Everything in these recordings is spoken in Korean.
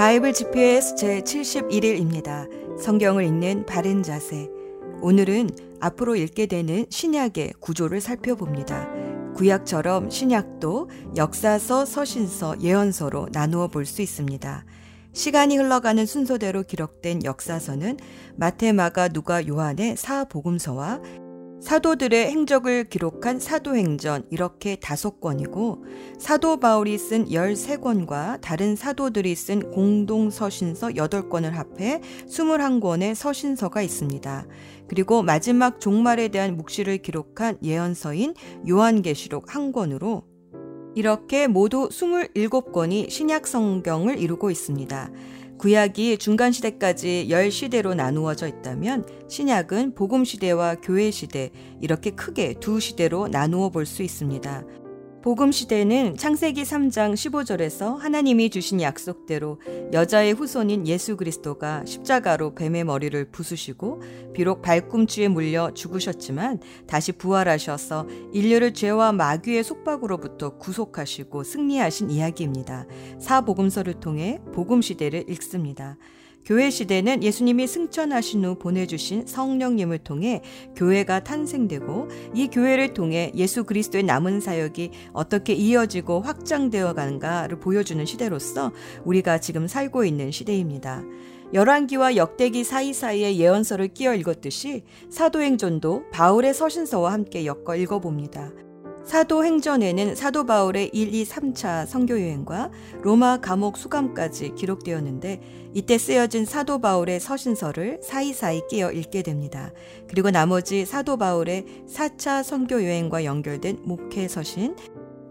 바이블 GPS 제 71일입니다. 성경을 읽는 바른 자세. 오늘은 앞으로 읽게 되는 신약의 구조를 살펴봅니다. 구약처럼 신약도 역사서, 서신서, 예언서로 나누어 볼 수 있습니다. 시간이 흘러가는 순서대로 기록된 역사서는 마테, 마가, 누가, 요한의 사복음서와 사도들의 행적을 기록한 사도행전 이렇게 다섯 권이고 사도 바울이 쓴 13권과 다른 사도들이 쓴 공동 서신서 8권을 합해 21권의 서신서가 있습니다. 그리고 마지막 종말에 대한 묵시를 기록한 예언서인 요한계시록 한 권으로 이렇게 모두 27권이 신약 성경을 이루고 있습니다. 구약이 중간 시대까지 열 시대로 나누어져 있다면 신약은 복음 시대와 교회 시대 이렇게 크게 두 시대로 나누어 볼 수 있습니다. 복음 시대는 창세기 3장 15절에서 하나님이 주신 약속대로 여자의 후손인 예수 그리스도가 십자가로 뱀의 머리를 부수시고 비록 발꿈치에 물려 죽으셨지만 다시 부활하셔서 인류를 죄와 마귀의 속박으로부터 구속하시고 승리하신 이야기입니다. 사복음서를 통해 복음 시대를 읽습니다. 교회 시대는 예수님이 승천하신 후 보내주신 성령님을 통해 교회가 탄생되고 이 교회를 통해 예수 그리스도의 남은 사역이 어떻게 이어지고 확장되어 가는가를 보여주는 시대로서 우리가 지금 살고 있는 시대입니다. 열왕기와 역대기 사이사이의 예언서를 끼어 읽었듯이 사도행전도 바울의 서신서와 함께 엮어 읽어봅니다. 사도행전에는 사도 바울의 1, 2, 3차 선교 여행과 로마 감옥 수감까지 기록되었는데 이때 쓰여진 사도 바울의 서신서를 사이사이 끼어 읽게 됩니다. 그리고 나머지 사도 바울의 4차 선교 여행과 연결된 목회 서신,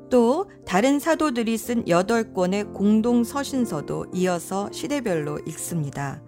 또 다른 사도들이 쓴 8권의 공동 서신서도 이어서 시대별로 읽습니다.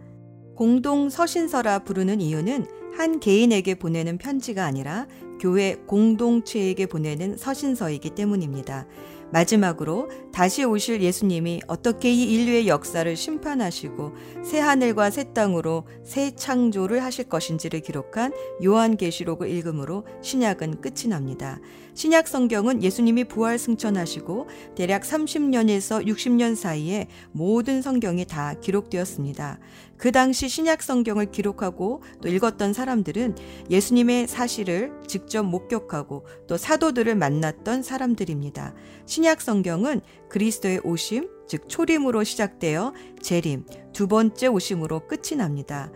공동 서신서라 부르는 이유는 한 개인에게 보내는 편지가 아니라 교회 공동체에게 보내는 서신서이기 때문입니다. 마지막으로 다시 오실 예수님이 어떻게 이 인류의 역사를 심판하시고 새 하늘과 새 땅으로 새 창조를 하실 것인지를 기록한 요한계시록을 읽음으로 신약은 끝이 납니다. 신약 성경은 예수님이 부활 승천하시고 대략 30년에서 60년 사이에 모든 성경이 다 기록되었습니다. 그 당시 신약 성경을 기록하고 또 읽었던 사람들은 예수님의 사실을 직접 목격하고 또 사도들을 만났던 사람들입니다. 신약 성경은 그리스도의 오심, 즉 초림으로 시작되어 재림, 두 번째 오심으로 끝이 납니다.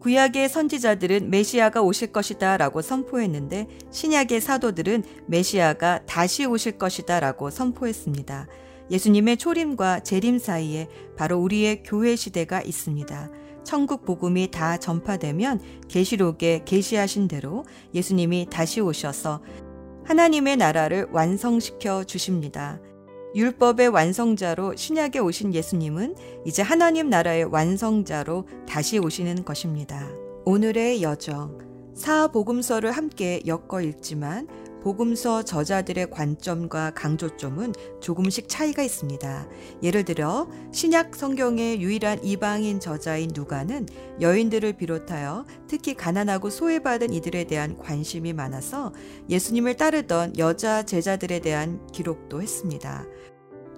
구약의 선지자들은 메시아가 오실 것이다 라고 선포했는데 신약의 사도들은 메시아가 다시 오실 것이다 라고 선포했습니다. 예수님의 초림과 재림 사이에 바로 우리의 교회 시대가 있습니다. 천국 복음이 다 전파되면 계시록에 계시하신 대로 예수님이 다시 오셔서 하나님의 나라를 완성시켜 주십니다. 율법의 완성자로 신약에 오신 예수님은 이제 하나님 나라의 완성자로 다시 오시는 것입니다. 오늘의 여정. 사복음서를 함께 엮어 읽지만 복음서 저자들의 관점과 강조점은 조금씩 차이가 있습니다. 예를 들어 신약 성경의 유일한 이방인 저자인 누가는 여인들을 비롯하여 특히 가난하고 소외받은 이들에 대한 관심이 많아서 예수님을 따르던 여자 제자들에 대한 기록도 했습니다.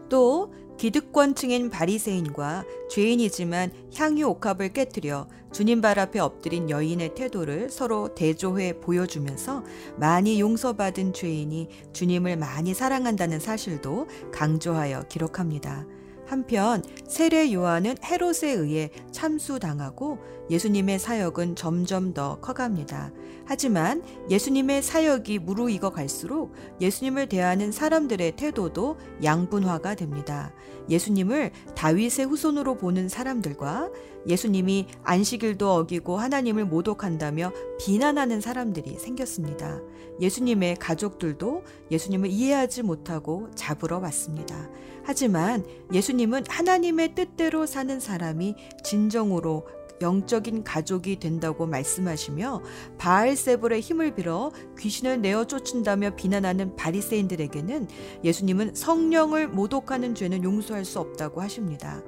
또 기득권층인 바리새인과 죄인이지만 향유 옥합을 깨뜨려 주님 발 앞에 엎드린 여인의 태도를 서로 대조해 보여주면서 많이 용서받은 죄인이 주님을 많이 사랑한다는 사실도 강조하여 기록합니다. 한편 세례 요한은 헤롯에 의해 참수당하고 예수님의 사역은 점점 더 커갑니다. 하지만 예수님의 사역이 무르익어 갈수록 예수님을 대하는 사람들의 태도도 양분화가 됩니다. 예수님을 다윗의 후손으로 보는 사람들과 예수님이 안식일도 어기고 하나님을 모독한다며 비난하는 사람들이 생겼습니다. 예수님의 가족들도 예수님을 이해하지 못하고 잡으러 왔습니다. 하지만 예수님은 하나님의 뜻대로 사는 사람이 진정으로 영적인 가족이 된다고 말씀하시며 바알세불의 힘을 빌어 귀신을 내어 쫓은다며 비난하는 바리새인들에게는 예수님은 성령을 모독하는 죄는 용서할 수 없다고 하십니다.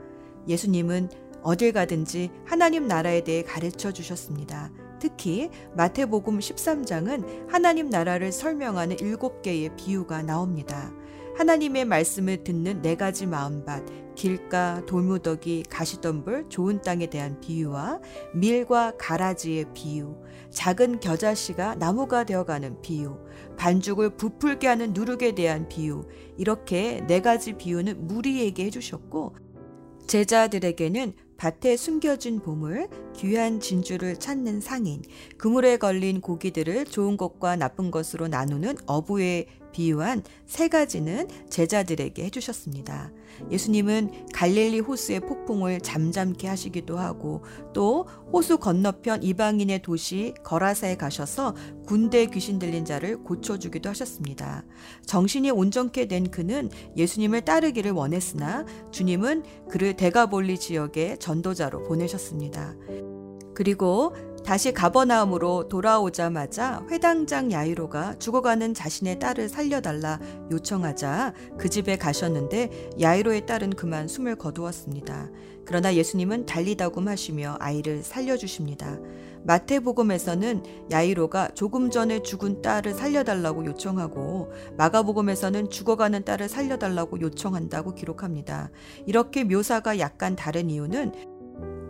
예수님은 어딜 가든지 하나님 나라에 대해 가르쳐 주셨습니다. 특히 마태복음 13장은 하나님 나라를 설명하는 일곱 개의 비유가 나옵니다. 하나님의 말씀을 듣는 네 가지 마음밭, 길가, 돌무더기, 가시덤불, 좋은 땅에 대한 비유와 밀과 가라지의 비유, 작은 겨자씨가 나무가 되어가는 비유, 반죽을 부풀게 하는 누룩에 대한 비유, 이렇게 네 가지 비유는 무리에게 해주셨고, 제자들에게는 밭에 숨겨진 보물, 귀한 진주를 찾는 상인, 그물에 걸린 고기들을 좋은 것과 나쁜 것으로 나누는 어부의 비유한 세 가지는 제자들에게 해주셨습니다. 예수님은 갈릴리 호수의 폭풍을 잠잠케 하시기도 하고 또 호수 건너편 이방인의 도시 거라사에 가셔서 군대 귀신 들린 자를 고쳐주기도 하셨습니다. 정신이 온전케 된 그는 예수님을 따르기를 원했으나 주님은 그를 대가볼리 지역에 전도자로 보내셨습니다. 그리고 다시 가버나움으로 돌아오자마자 회당장 야이로가 죽어가는 자신의 딸을 살려달라 요청하자 그 집에 가셨는데 야이로의 딸은 그만 숨을 거두었습니다. 그러나 예수님은 달리다굼 하시며 아이를 살려주십니다. 마태복음에서는 야이로가 조금 전에 죽은 딸을 살려달라고 요청하고 마가복음에서는 죽어가는 딸을 살려달라고 요청한다고 기록합니다. 이렇게 묘사가 약간 다른 이유는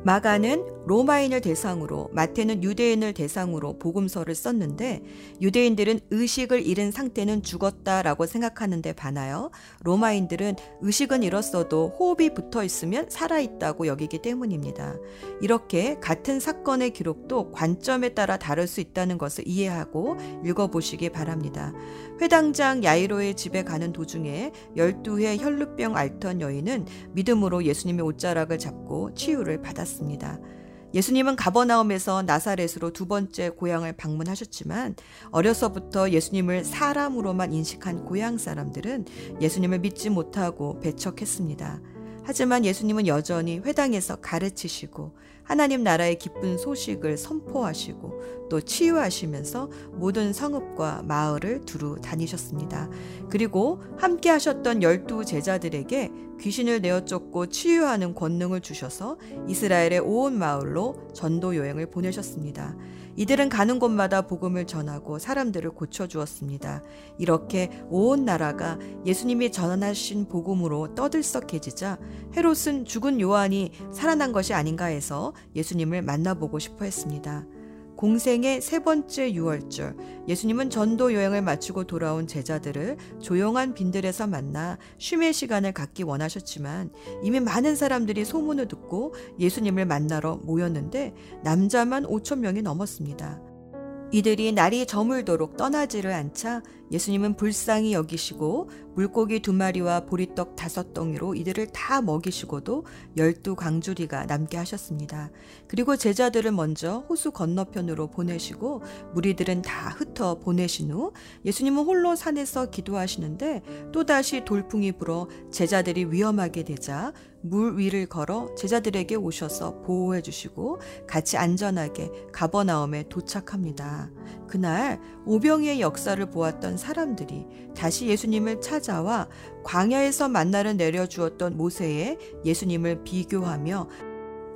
마가는 로마인을 대상으로 마태는 유대인을 대상으로 복음서를 썼는데 유대인들은 의식을 잃은 상태는 죽었다라고 생각하는데 반하여 로마인들은 의식은 잃었어도 호흡이 붙어 있으면 살아있다고 여기기 때문입니다. 이렇게 같은 사건의 기록도 관점에 따라 다를 수 있다는 것을 이해하고 읽어보시기 바랍니다. 회당장 야이로의 집에 가는 도중에 12회 혈루병 앓던 여인은 믿음으로 예수님의 옷자락을 잡고 치유를 받았습니다. 예수님은 가버나움에서 나사렛으로 두 번째 고향을 방문하셨지만 어려서부터 예수님을 사람으로만 인식한 고향 사람들은 예수님을 믿지 못하고 배척했습니다. 하지만 예수님은 여전히 회당에서 가르치시고 하나님 나라의 기쁜 소식을 선포하시고 또 치유하시면서 모든 성읍과 마을을 두루 다니셨습니다. 그리고 함께 하셨던 열두 제자들에게 귀신을 내어 쫓고 치유하는 권능을 주셔서 이스라엘의 온 마을로 전도 여행을 보내셨습니다. 이들은 가는 곳마다 복음을 전하고 사람들을 고쳐주었습니다. 이렇게 온 나라가 예수님이 전하신 복음으로 떠들썩해지자 헤롯은 죽은 요한이 살아난 것이 아닌가 해서 예수님을 만나보고 싶어 했습니다. 공생의 세 번째 유월절 예수님은 전도 여행을 마치고 돌아온 제자들을 조용한 빈들에서 만나 쉼의 시간을 갖기 원하셨지만 이미 많은 사람들이 소문을 듣고 예수님을 만나러 모였는데 남자만 5천 명이 넘었습니다. 이들이 날이 저물도록 떠나지를 않자 예수님은 불쌍히 여기시고 물고기 두 마리와 보리떡 다섯 덩이로 이들을 다 먹이시고도 열두 광주리가 남게 하셨습니다. 그리고 제자들을 먼저 호수 건너편으로 보내시고 무리들은 다 흩어 보내신 후 예수님은 홀로 산에서 기도하시는데 또다시 돌풍이 불어 제자들이 위험하게 되자 물 위를 걸어 제자들에게 오셔서 보호해 주시고 같이 안전하게 가버나움에 도착합니다. 그날 오병이의 역사를 보았던 사람들이 다시 예수님을 찾아와 광야에서 만나를 내려주었던 모세의 예수님을 비교하며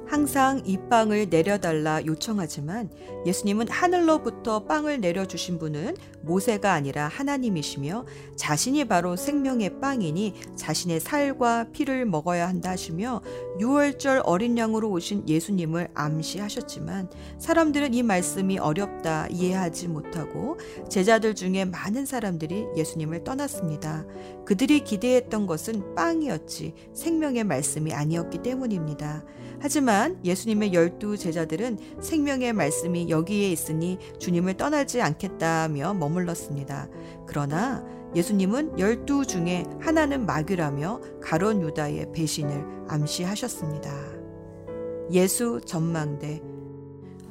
항상 이 빵을 내려달라 요청하지만 예수님은 하늘로부터 빵을 내려주신 분은 모세가 아니라 하나님이시며 자신이 바로 생명의 빵이니 자신의 살과 피를 먹어야 한다 하시며 6월절 어린 양으로 오신 예수님을 암시하셨지만 사람들은 이 말씀이 어렵다 이해하지 못하고 제자들 중에 많은 사람들이 예수님을 떠났습니다. 그들이 기대했던 것은 빵이었지 생명의 말씀이 아니었기 때문입니다. 하지만 예수님의 열두 제자들은 생명의 말씀이 여기에 있으니 주님을 떠나지 않겠다며 머물렀습니다. 그러나 예수님은 열두 중에 하나는 마귀라며 가론 유다의 배신을 암시하셨습니다. 예수 전망대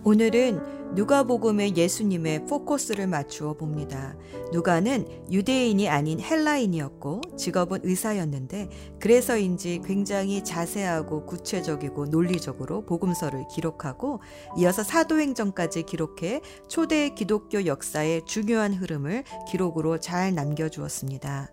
오늘은 누가복음의 예수님의 포커스를 맞추어 봅니다. 누가는 유대인이 아닌 헬라인이었고 직업은 의사였는데 그래서인지 굉장히 자세하고 구체적이고 논리적으로 복음서를 기록하고 이어서 사도행전까지 기록해 초대 기독교 역사의 중요한 흐름을 기록으로 잘 남겨주었습니다.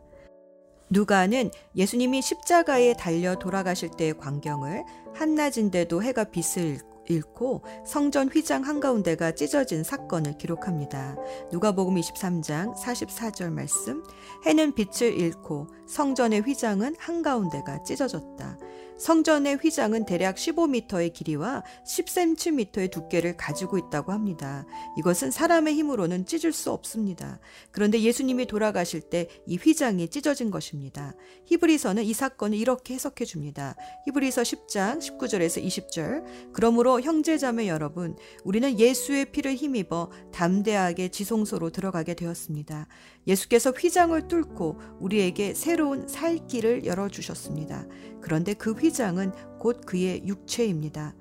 누가는 예수님이 십자가에 달려 돌아가실 때의 광경을 한낮인데도 해가 빛을 잃고 성전 휘장 한가운데가 찢어진 사건을 기록합니다. 누가복음 23장 44절 말씀 해는 빛을 잃고 성전의 휘장은 한가운데가 찢어졌다. 성전의 휘장은 대략 15m의 길이와 10cm의 두께를 가지고 있다고 합니다. 이것은 사람의 힘으로는 찢을 수 없습니다. 그런데 예수님이 돌아가실 때 이 휘장이 찢어진 것입니다. 히브리서는 이 사건을 이렇게 해석해 줍니다. 히브리서 10장 19절에서 20절. 그러므로 형제자매 여러분, 우리는 예수의 피를 힘입어 담대하게 지성소로 들어가게 되었습니다. 예수께서 휘장을 뚫고 우리에게 새로운 살 길을 열어 주셨습니다. 그런데 그 휘장은 곧 그의 육체입니다.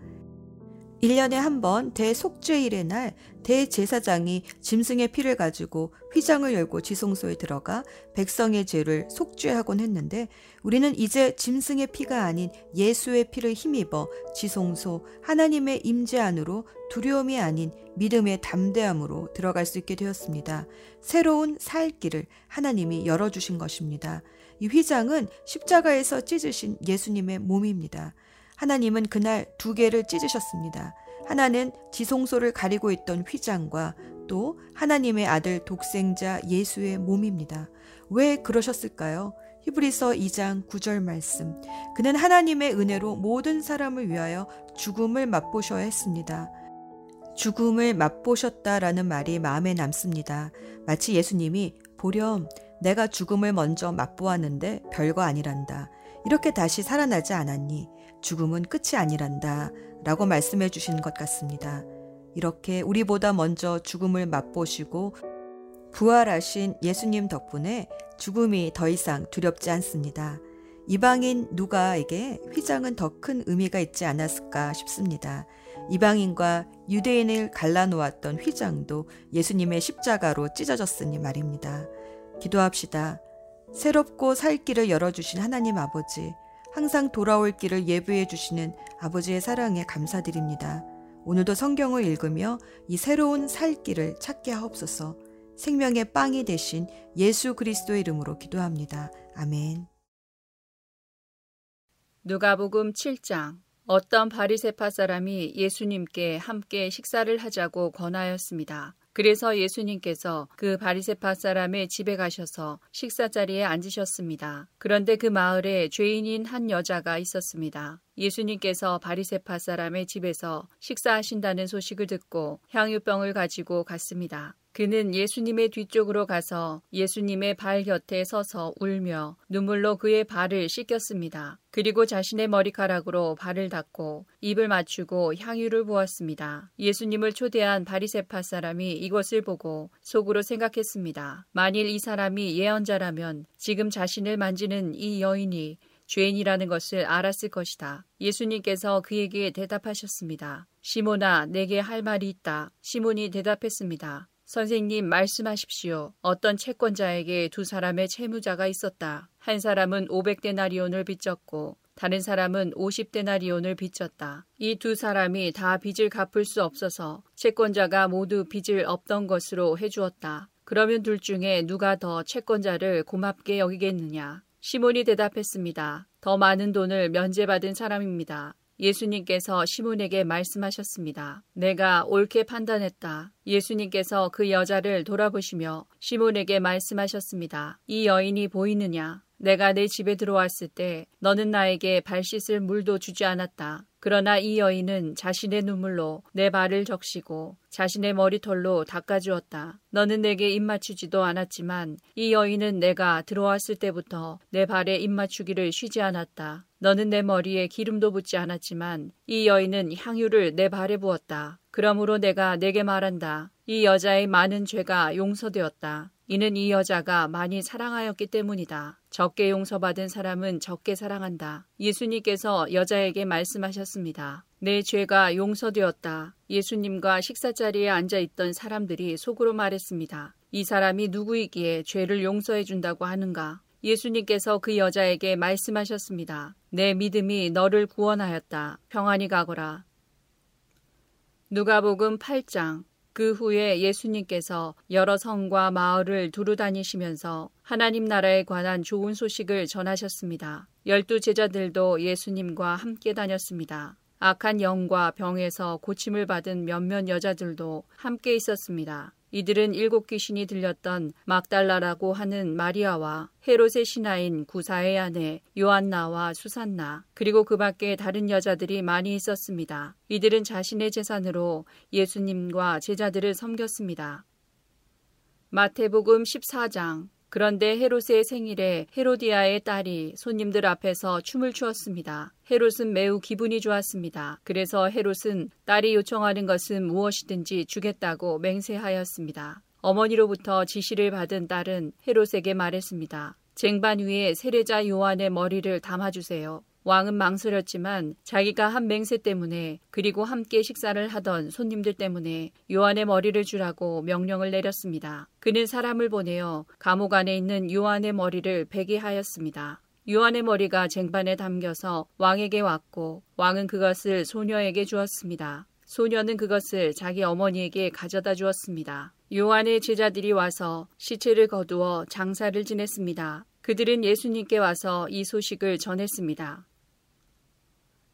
1년에 한 번 대속죄일의 날 대제사장이 짐승의 피를 가지고 휘장을 열고 지성소에 들어가 백성의 죄를 속죄하곤 했는데 우리는 이제 짐승의 피가 아닌 예수의 피를 힘입어 지성소 하나님의 임재 안으로 두려움이 아닌 믿음의 담대함으로 들어갈 수 있게 되었습니다. 새로운 살 길을 하나님이 열어주신 것입니다. 이 휘장은 십자가에서 찢으신 예수님의 몸입니다. 하나님은 그날 두 개를 찢으셨습니다. 하나는 지성소를 가리고 있던 휘장과 또 하나님의 아들 독생자 예수의 몸입니다. 왜 그러셨을까요? 히브리서 2장 9절 말씀. 그는 하나님의 은혜로 모든 사람을 위하여 죽음을 맛보셔야 했습니다. 죽음을 맛보셨다라는 말이 마음에 남습니다. 마치 예수님이 보렴, 내가 죽음을 먼저 맛보았는데 별거 아니란다. 이렇게 다시 살아나지 않았니? 죽음은 끝이 아니란다. 라고 말씀해 주신 것 같습니다. 이렇게 우리보다 먼저 죽음을 맛보시고 부활하신 예수님 덕분에 죽음이 더 이상 두렵지 않습니다. 이방인 누가에게 휘장은 더 큰 의미가 있지 않았을까 싶습니다. 이방인과 유대인을 갈라놓았던 휘장도 예수님의 십자가로 찢어졌으니 말입니다. 기도합시다. 새롭고 살 길을 열어주신 하나님 아버지, 항상 돌아올 길을 예부해 주시는 아버지의 사랑에 감사드립니다. 오늘도 성경을 읽으며 이 새로운 살 길을 찾게 하옵소서 생명의 빵이 되신 예수 그리스도의 이름으로 기도합니다. 아멘. 누가복음 7장 어떤 바리세파 사람이 예수님께 함께 식사를 하자고 권하였습니다. 그래서 예수님께서 그 바리세파 사람의 집에 가셔서 식사 자리에 앉으셨습니다. 그런데 그 마을에 죄인인 한 여자가 있었습니다. 예수님께서 바리세파 사람의 집에서 식사하신다는 소식을 듣고 향유병을 가지고 갔습니다. 그는 예수님의 뒤쪽으로 가서 예수님의 발 곁에 서서 울며 눈물로 그의 발을 씻겼습니다. 그리고 자신의 머리카락으로 발을 닦고 입을 맞추고 향유를 부었습니다. 예수님을 초대한 바리세파 사람이 이것을 보고 속으로 생각했습니다. 만일 이 사람이 예언자라면 지금 자신을 만지는 이 여인이 죄인이라는 것을 알았을 것이다. 예수님께서 그에게 대답하셨습니다. 시몬아, 내게 할 말이 있다. 시몬이 대답했습니다. 선생님 말씀하십시오. 어떤 채권자에게 두 사람의 채무자가 있었다. 한 사람은 500데나리온을 빚졌고 다른 사람은 50데나리온을 빚졌다. 이 두 사람이 다 빚을 갚을 수 없어서 채권자가 모두 빚을 없던 것으로 해주었다. 그러면 둘 중에 누가 더 채권자를 고맙게 여기겠느냐? 시몬이 대답했습니다. 더 많은 돈을 면제받은 사람입니다. 예수님께서 시몬에게 말씀하셨습니다. 내가 옳게 판단했다. 예수님께서 그 여자를 돌아보시며 시몬에게 말씀하셨습니다. 이 여인이 보이느냐? 내가 내 집에 들어왔을 때 너는 나에게 발 씻을 물도 주지 않았다. 그러나 이 여인은 자신의 눈물로 내 발을 적시고 자신의 머리털로 닦아주었다. 너는 내게 입맞추지도 않았지만 이 여인은 내가 들어왔을 때부터 내 발에 입맞추기를 쉬지 않았다. 너는 내 머리에 기름도 붓지 않았지만 이 여인은 향유를 내 발에 부었다. 그러므로 내가 내게 말한다. 이 여자의 많은 죄가 용서되었다. 이는 이 여자가 많이 사랑하였기 때문이다. 적게 용서받은 사람은 적게 사랑한다. 예수님께서 여자에게 말씀하셨습니다. 내 죄가 용서되었다. 예수님과 식사 자리에 앉아 있던 사람들이 속으로 말했습니다. 이 사람이 누구이기에 죄를 용서해 준다고 하는가? 예수님께서 그 여자에게 말씀하셨습니다. 내 믿음이 너를 구원하였다. 평안히 가거라. 누가복음 8장 그 후에 예수님께서 여러 성과 마을을 두루 다니시면서 하나님 나라에 관한 좋은 소식을 전하셨습니다. 열두 제자들도 예수님과 함께 다녔습니다. 악한 영과 병에서 고침을 받은 몇몇 여자들도 함께 있었습니다. 이들은 일곱 귀신이 들렸던 막달라라고 하는 마리아와 헤롯의 신하인 구사의 아내 요한나와 수산나 그리고 그 밖에 다른 여자들이 많이 있었습니다. 이들은 자신의 재산으로 예수님과 제자들을 섬겼습니다. 마태복음 14장 그런데 헤롯의 생일에 헤로디아의 딸이 손님들 앞에서 춤을 추었습니다. 헤롯은 매우 기분이 좋았습니다. 그래서 헤롯은 딸이 요청하는 것은 무엇이든지 주겠다고 맹세하였습니다. 어머니로부터 지시를 받은 딸은 헤롯에게 말했습니다. 쟁반 위에 세례자 요한의 머리를 담아주세요. 왕은 망설였지만 자기가 한 맹세 때문에 그리고 함께 식사를 하던 손님들 때문에 요한의 머리를 주라고 명령을 내렸습니다. 그는 사람을 보내어 감옥 안에 있는 요한의 머리를 베게 하였습니다. 요한의 머리가 쟁반에 담겨서 왕에게 왔고 왕은 그것을 소녀에게 주었습니다. 소녀는 그것을 자기 어머니에게 가져다 주었습니다. 요한의 제자들이 와서 시체를 거두어 장사를 지냈습니다. 그들은 예수님께 와서 이 소식을 전했습니다.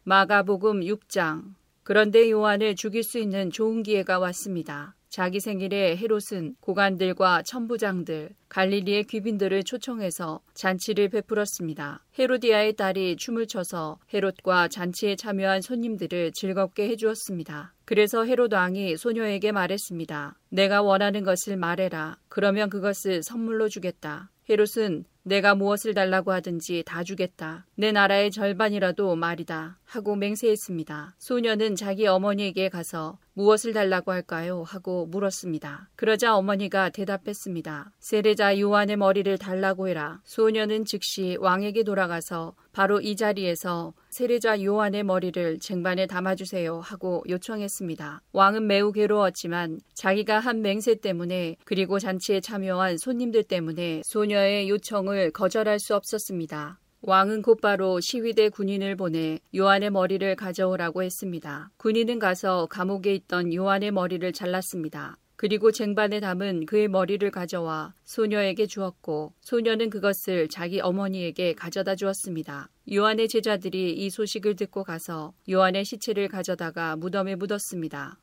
마가복음 6장. 그런데 요한을 죽일 수 있는 좋은 기회가 왔습니다. 자기 생일에 헤롯은 고관들과 천부장들, 갈릴리의 귀빈들을 초청해서 잔치를 베풀었습니다. 헤로디아의 딸이 춤을 춰서 헤롯과 잔치에 참여한 손님들을 즐겁게 해주었습니다. 그래서 헤롯 왕이 소녀에게 말했습니다. 내가 원하는 것을 말해라. 그러면 그것을 선물로 주겠다. 헤롯은 내가 무엇을 달라고 하든지 다 주겠다. 내 나라의 절반이라도 말이다. 하고 맹세했습니다. 소녀는 자기 어머니에게 가서 무엇을 달라고 할까요? 하고 물었습니다. 그러자 어머니가 대답했습니다. 세례자 요한의 머리를 달라고 해라. 소녀는 즉시 왕에게 돌아가서 바로 이 자리에서 세례자 요한의 머리를 쟁반에 담아주세요 하고 요청했습니다. 왕은 매우 괴로웠지만 자기가 한 맹세 때문에 그리고 잔치에 참여한 손님들 때문에 소녀의 요청을 거절할 수 없었습니다. 왕은 곧바로 시위대 군인을 보내 요한의 머리를 가져오라고 했습니다. 군인은 가서 감옥에 있던 요한의 머리를 잘랐습니다. 그리고 쟁반에 담은 그의 머리를 가져와 소녀에게 주었고 소녀는 그것을 자기 어머니에게 가져다 주었습니다. 요한의 제자들이 이 소식을 듣고 가서 요한의 시체를 가져다가 무덤에 묻었습니다.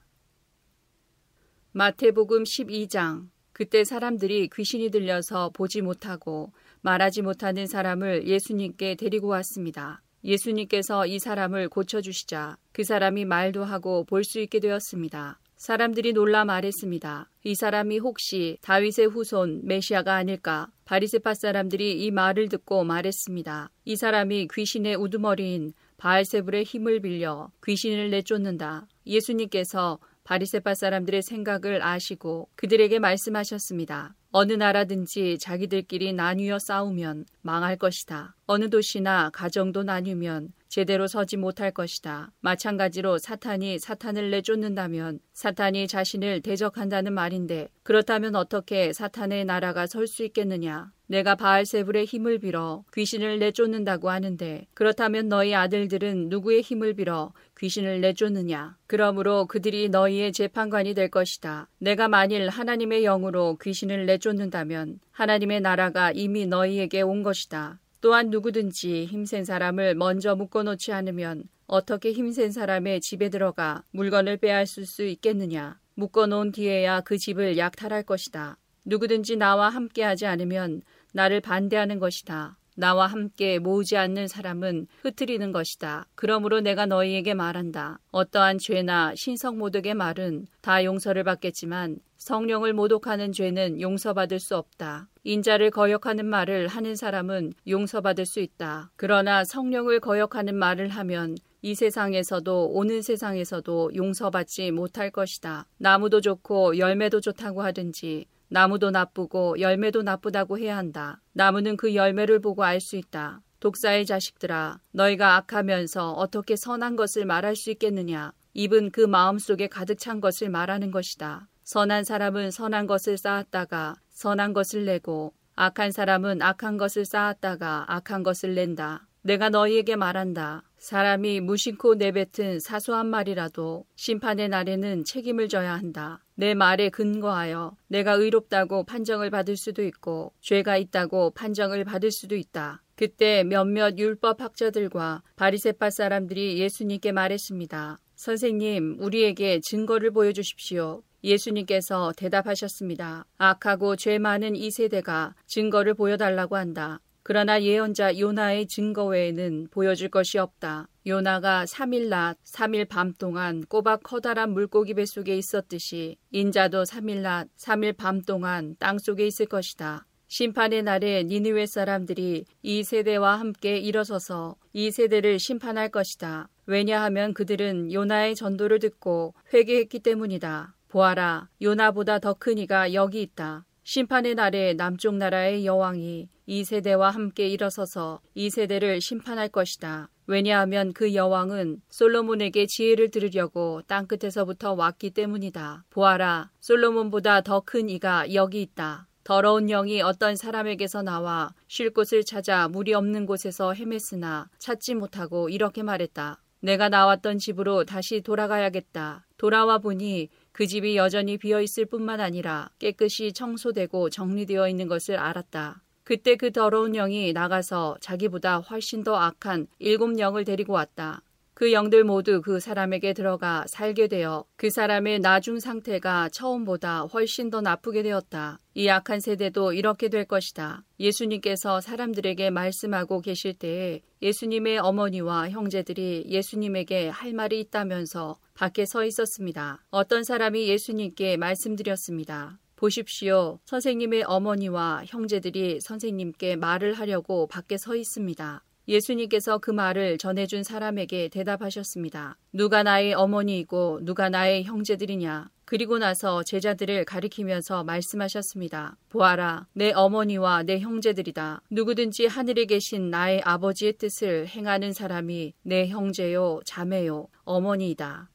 마태복음 12장 그때 사람들이 귀신이 들려서 보지 못하고 말하지 못하는 사람을 예수님께 데리고 왔습니다. 예수님께서 이 사람을 고쳐주시자 그 사람이 말도 하고 볼 수 있게 되었습니다. 사람들이 놀라 말했습니다. 이 사람이 혹시 다윗의 후손 메시아가 아닐까? 바리세파 사람들이 이 말을 듣고 말했습니다. 이 사람이 귀신의 우두머리인 바알세불의 힘을 빌려 귀신을 내쫓는다. 예수님께서 바리세파 사람들의 생각을 아시고 그들에게 말씀하셨습니다. 어느 나라든지 자기들끼리 나뉘어 싸우면 망할 것이다. 어느 도시나 가정도 나뉘면 제대로 서지 못할 것이다. 마찬가지로 사탄이 사탄을 내쫓는다면 사탄이 자신을 대적한다는 말인데 그렇다면 어떻게 사탄의 나라가 설 수 있겠느냐? 내가 바알세불의 힘을 빌어 귀신을 내쫓는다고 하는데 그렇다면 너희 아들들은 누구의 힘을 빌어 귀신을 내쫓느냐? 그러므로 그들이 너희의 재판관이 될 것이다. 내가 만일 하나님의 영으로 귀신을 내쫓는다면 하나님의 나라가 이미 너희에게 온 것이다. 또한 누구든지 힘센 사람을 먼저 묶어놓지 않으면 어떻게 힘센 사람의 집에 들어가 물건을 빼앗을 수 있겠느냐? 묶어놓은 뒤에야 그 집을 약탈할 것이다. 누구든지 나와 함께하지 않으면 나를 반대하는 것이다. 나와 함께 모으지 않는 사람은 흩트리는 것이다. 그러므로 내가 너희에게 말한다. 어떠한 죄나 신성 모독의 말은 다 용서를 받겠지만 성령을 모독하는 죄는 용서받을 수 없다. 인자를 거역하는 말을 하는 사람은 용서받을 수 있다. 그러나 성령을 거역하는 말을 하면 이 세상에서도 오는 세상에서도 용서받지 못할 것이다. 나무도 좋고 열매도 좋다고 하든지 나무도 나쁘고 열매도 나쁘다고 해야 한다. 나무는 그 열매를 보고 알 수 있다. 독사의 자식들아, 너희가 악하면서 어떻게 선한 것을 말할 수 있겠느냐? 입은 그 마음 속에 가득 찬 것을 말하는 것이다. 선한 사람은 선한 것을 쌓았다가 선한 것을 내고 악한 사람은 악한 것을 쌓았다가 악한 것을 낸다. 내가 너희에게 말한다. 사람이 무심코 내뱉은 사소한 말이라도 심판의 날에는 책임을 져야 한다. 내 말에 근거하여 내가 의롭다고 판정을 받을 수도 있고 죄가 있다고 판정을 받을 수도 있다. 그때 몇몇 율법 학자들과 바리세파 사람들이 예수님께 말했습니다. 선생님, 우리에게 증거를 보여주십시오. 예수님께서 대답하셨습니다. 악하고 죄 많은 이 세대가 증거를 보여달라고 한다. 그러나 예언자 요나의 증거 외에는 보여줄 것이 없다. 요나가 3일 낮, 3일 밤 동안 꼬박 커다란 물고기 뱃속에 있었듯이 인자도 3일 낮, 3일 밤 동안 땅 속에 있을 것이다. 심판의 날에 니느웨 사람들이 이 세대와 함께 일어서서 이 세대를 심판할 것이다. 왜냐하면 그들은 요나의 전도를 듣고 회개했기 때문이다. 보아라, 요나보다 더 큰 이가 여기 있다. 심판의 날에 남쪽 나라의 여왕이 이 세대와 함께 일어서서 이 세대를 심판할 것이다. 왜냐하면 그 여왕은 솔로몬에게 지혜를 들으려고 땅끝에서부터 왔기 때문이다. 보아라, 솔로몬보다 더 큰 이가 여기 있다. 더러운 영이 어떤 사람에게서 나와 쉴 곳을 찾아 물이 없는 곳에서 헤맸으나 찾지 못하고 이렇게 말했다. 내가 나왔던 집으로 다시 돌아가야겠다. 돌아와 보니 그 집이 여전히 비어 있을 뿐만 아니라 깨끗이 청소되고 정리되어 있는 것을 알았다. 그때 그 더러운 영이 나가서 자기보다 훨씬 더 악한 일곱 영을 데리고 왔다. 그 영들 모두 그 사람에게 들어가 살게 되어 그 사람의 나중 상태가 처음보다 훨씬 더 나쁘게 되었다. 이 악한 세대도 이렇게 될 것이다. 예수님께서 사람들에게 말씀하고 계실 때에 예수님의 어머니와 형제들이 예수님에게 할 말이 있다면서 밖에 서 있었습니다. 어떤 사람이 예수님께 말씀드렸습니다. 보십시오. 선생님의 어머니와 형제들이 선생님께 말을 하려고 밖에 서 있습니다. 예수님께서 그 말을 전해준 사람에게 대답하셨습니다. 누가 나의 어머니이고 누가 나의 형제들이냐? 그리고 나서 제자들을 가리키면서 말씀하셨습니다. 보아라, 내 어머니와 내 형제들이다. 누구든지 하늘에 계신 나의 아버지의 뜻을 행하는 사람이 내 형제요, 자매요, 어머니이다.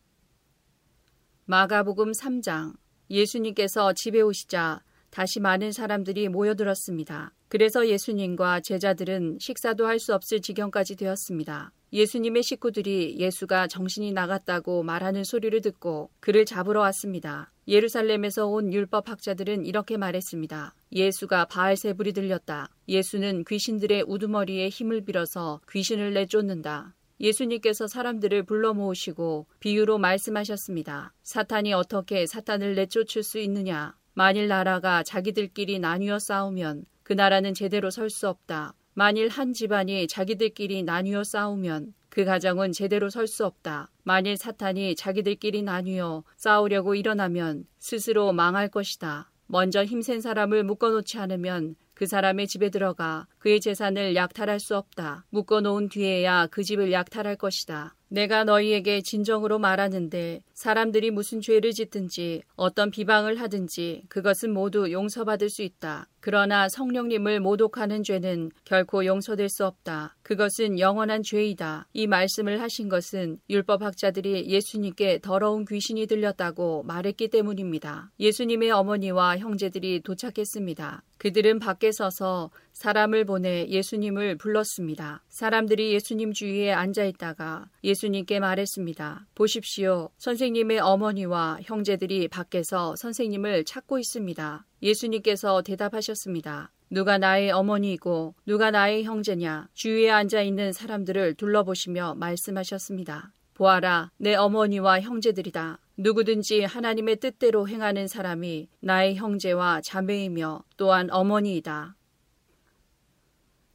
마가복음 3장 예수님께서 집에 오시자 다시 많은 사람들이 모여들었습니다. 그래서 예수님과 제자들은 식사도 할 수 없을 지경까지 되었습니다. 예수님의 식구들이 예수가 정신이 나갔다고 말하는 소리를 듣고 그를 잡으러 왔습니다. 예루살렘에서 온 율법 학자들은 이렇게 말했습니다. 예수가 바알세불이 들렸다. 예수는 귀신들의 우두머리에 힘을 빌어서 귀신을 내쫓는다. 예수님께서 사람들을 불러 모으시고 비유로 말씀하셨습니다. 사탄이 어떻게 사탄을 내쫓을 수 있느냐? 만일 나라가 자기들끼리 나뉘어 싸우면 그 나라는 제대로 설 수 없다. 만일 한 집안이 자기들끼리 나뉘어 싸우면 그 가정은 제대로 설 수 없다. 만일 사탄이 자기들끼리 나뉘어 싸우려고 일어나면 스스로 망할 것이다. 먼저 힘센 사람을 묶어놓지 않으면 그 사람의 집에 들어가 그의 재산을 약탈할 수 없다. 묶어놓은 뒤에야 그 집을 약탈할 것이다. 내가 너희에게 진정으로 말하는데 사람들이 무슨 죄를 짓든지 어떤 비방을 하든지 그것은 모두 용서받을 수 있다. 그러나 성령님을 모독하는 죄는 결코 용서될 수 없다. 그것은 영원한 죄이다. 이 말씀을 하신 것은 율법학자들이 예수님께 더러운 귀신이 들렸다고 말했기 때문입니다. 예수님의 어머니와 형제들이 도착했습니다. 그들은 밖에 서서 사람을 보내 예수님을 불렀습니다. 사람들이 예수님 주위에 앉아 있다가 예수님께 말했습니다. 보십시오. 선생님의 어머니와 형제들이 밖에서 선생님을 찾고 있습니다. 예수님께서 대답하셨습니다. 누가 나의 어머니이고 누가 나의 형제냐 주위에 앉아 있는 사람들을 둘러보시며 말씀하셨습니다. 보아라, 내 어머니와 형제들이다. 누구든지 하나님의 뜻대로 행하는 사람이 나의 형제와 자매이며 또한 어머니이다.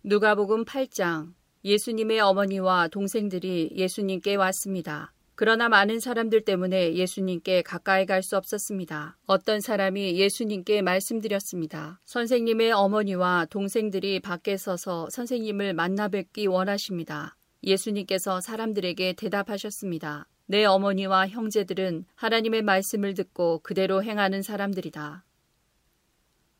누가복음 8장 예수님의 어머니와 동생들이 예수님께 왔습니다. 그러나 많은 사람들 때문에 예수님께 가까이 갈 수 없었습니다. 어떤 사람이 예수님께 말씀드렸습니다. 선생님의 어머니와 동생들이 밖에 서서 선생님을 만나 뵙기 원하십니다. 예수님께서 사람들에게 대답하셨습니다. 내 어머니와 형제들은 하나님의 말씀을 듣고 그대로 행하는 사람들이다.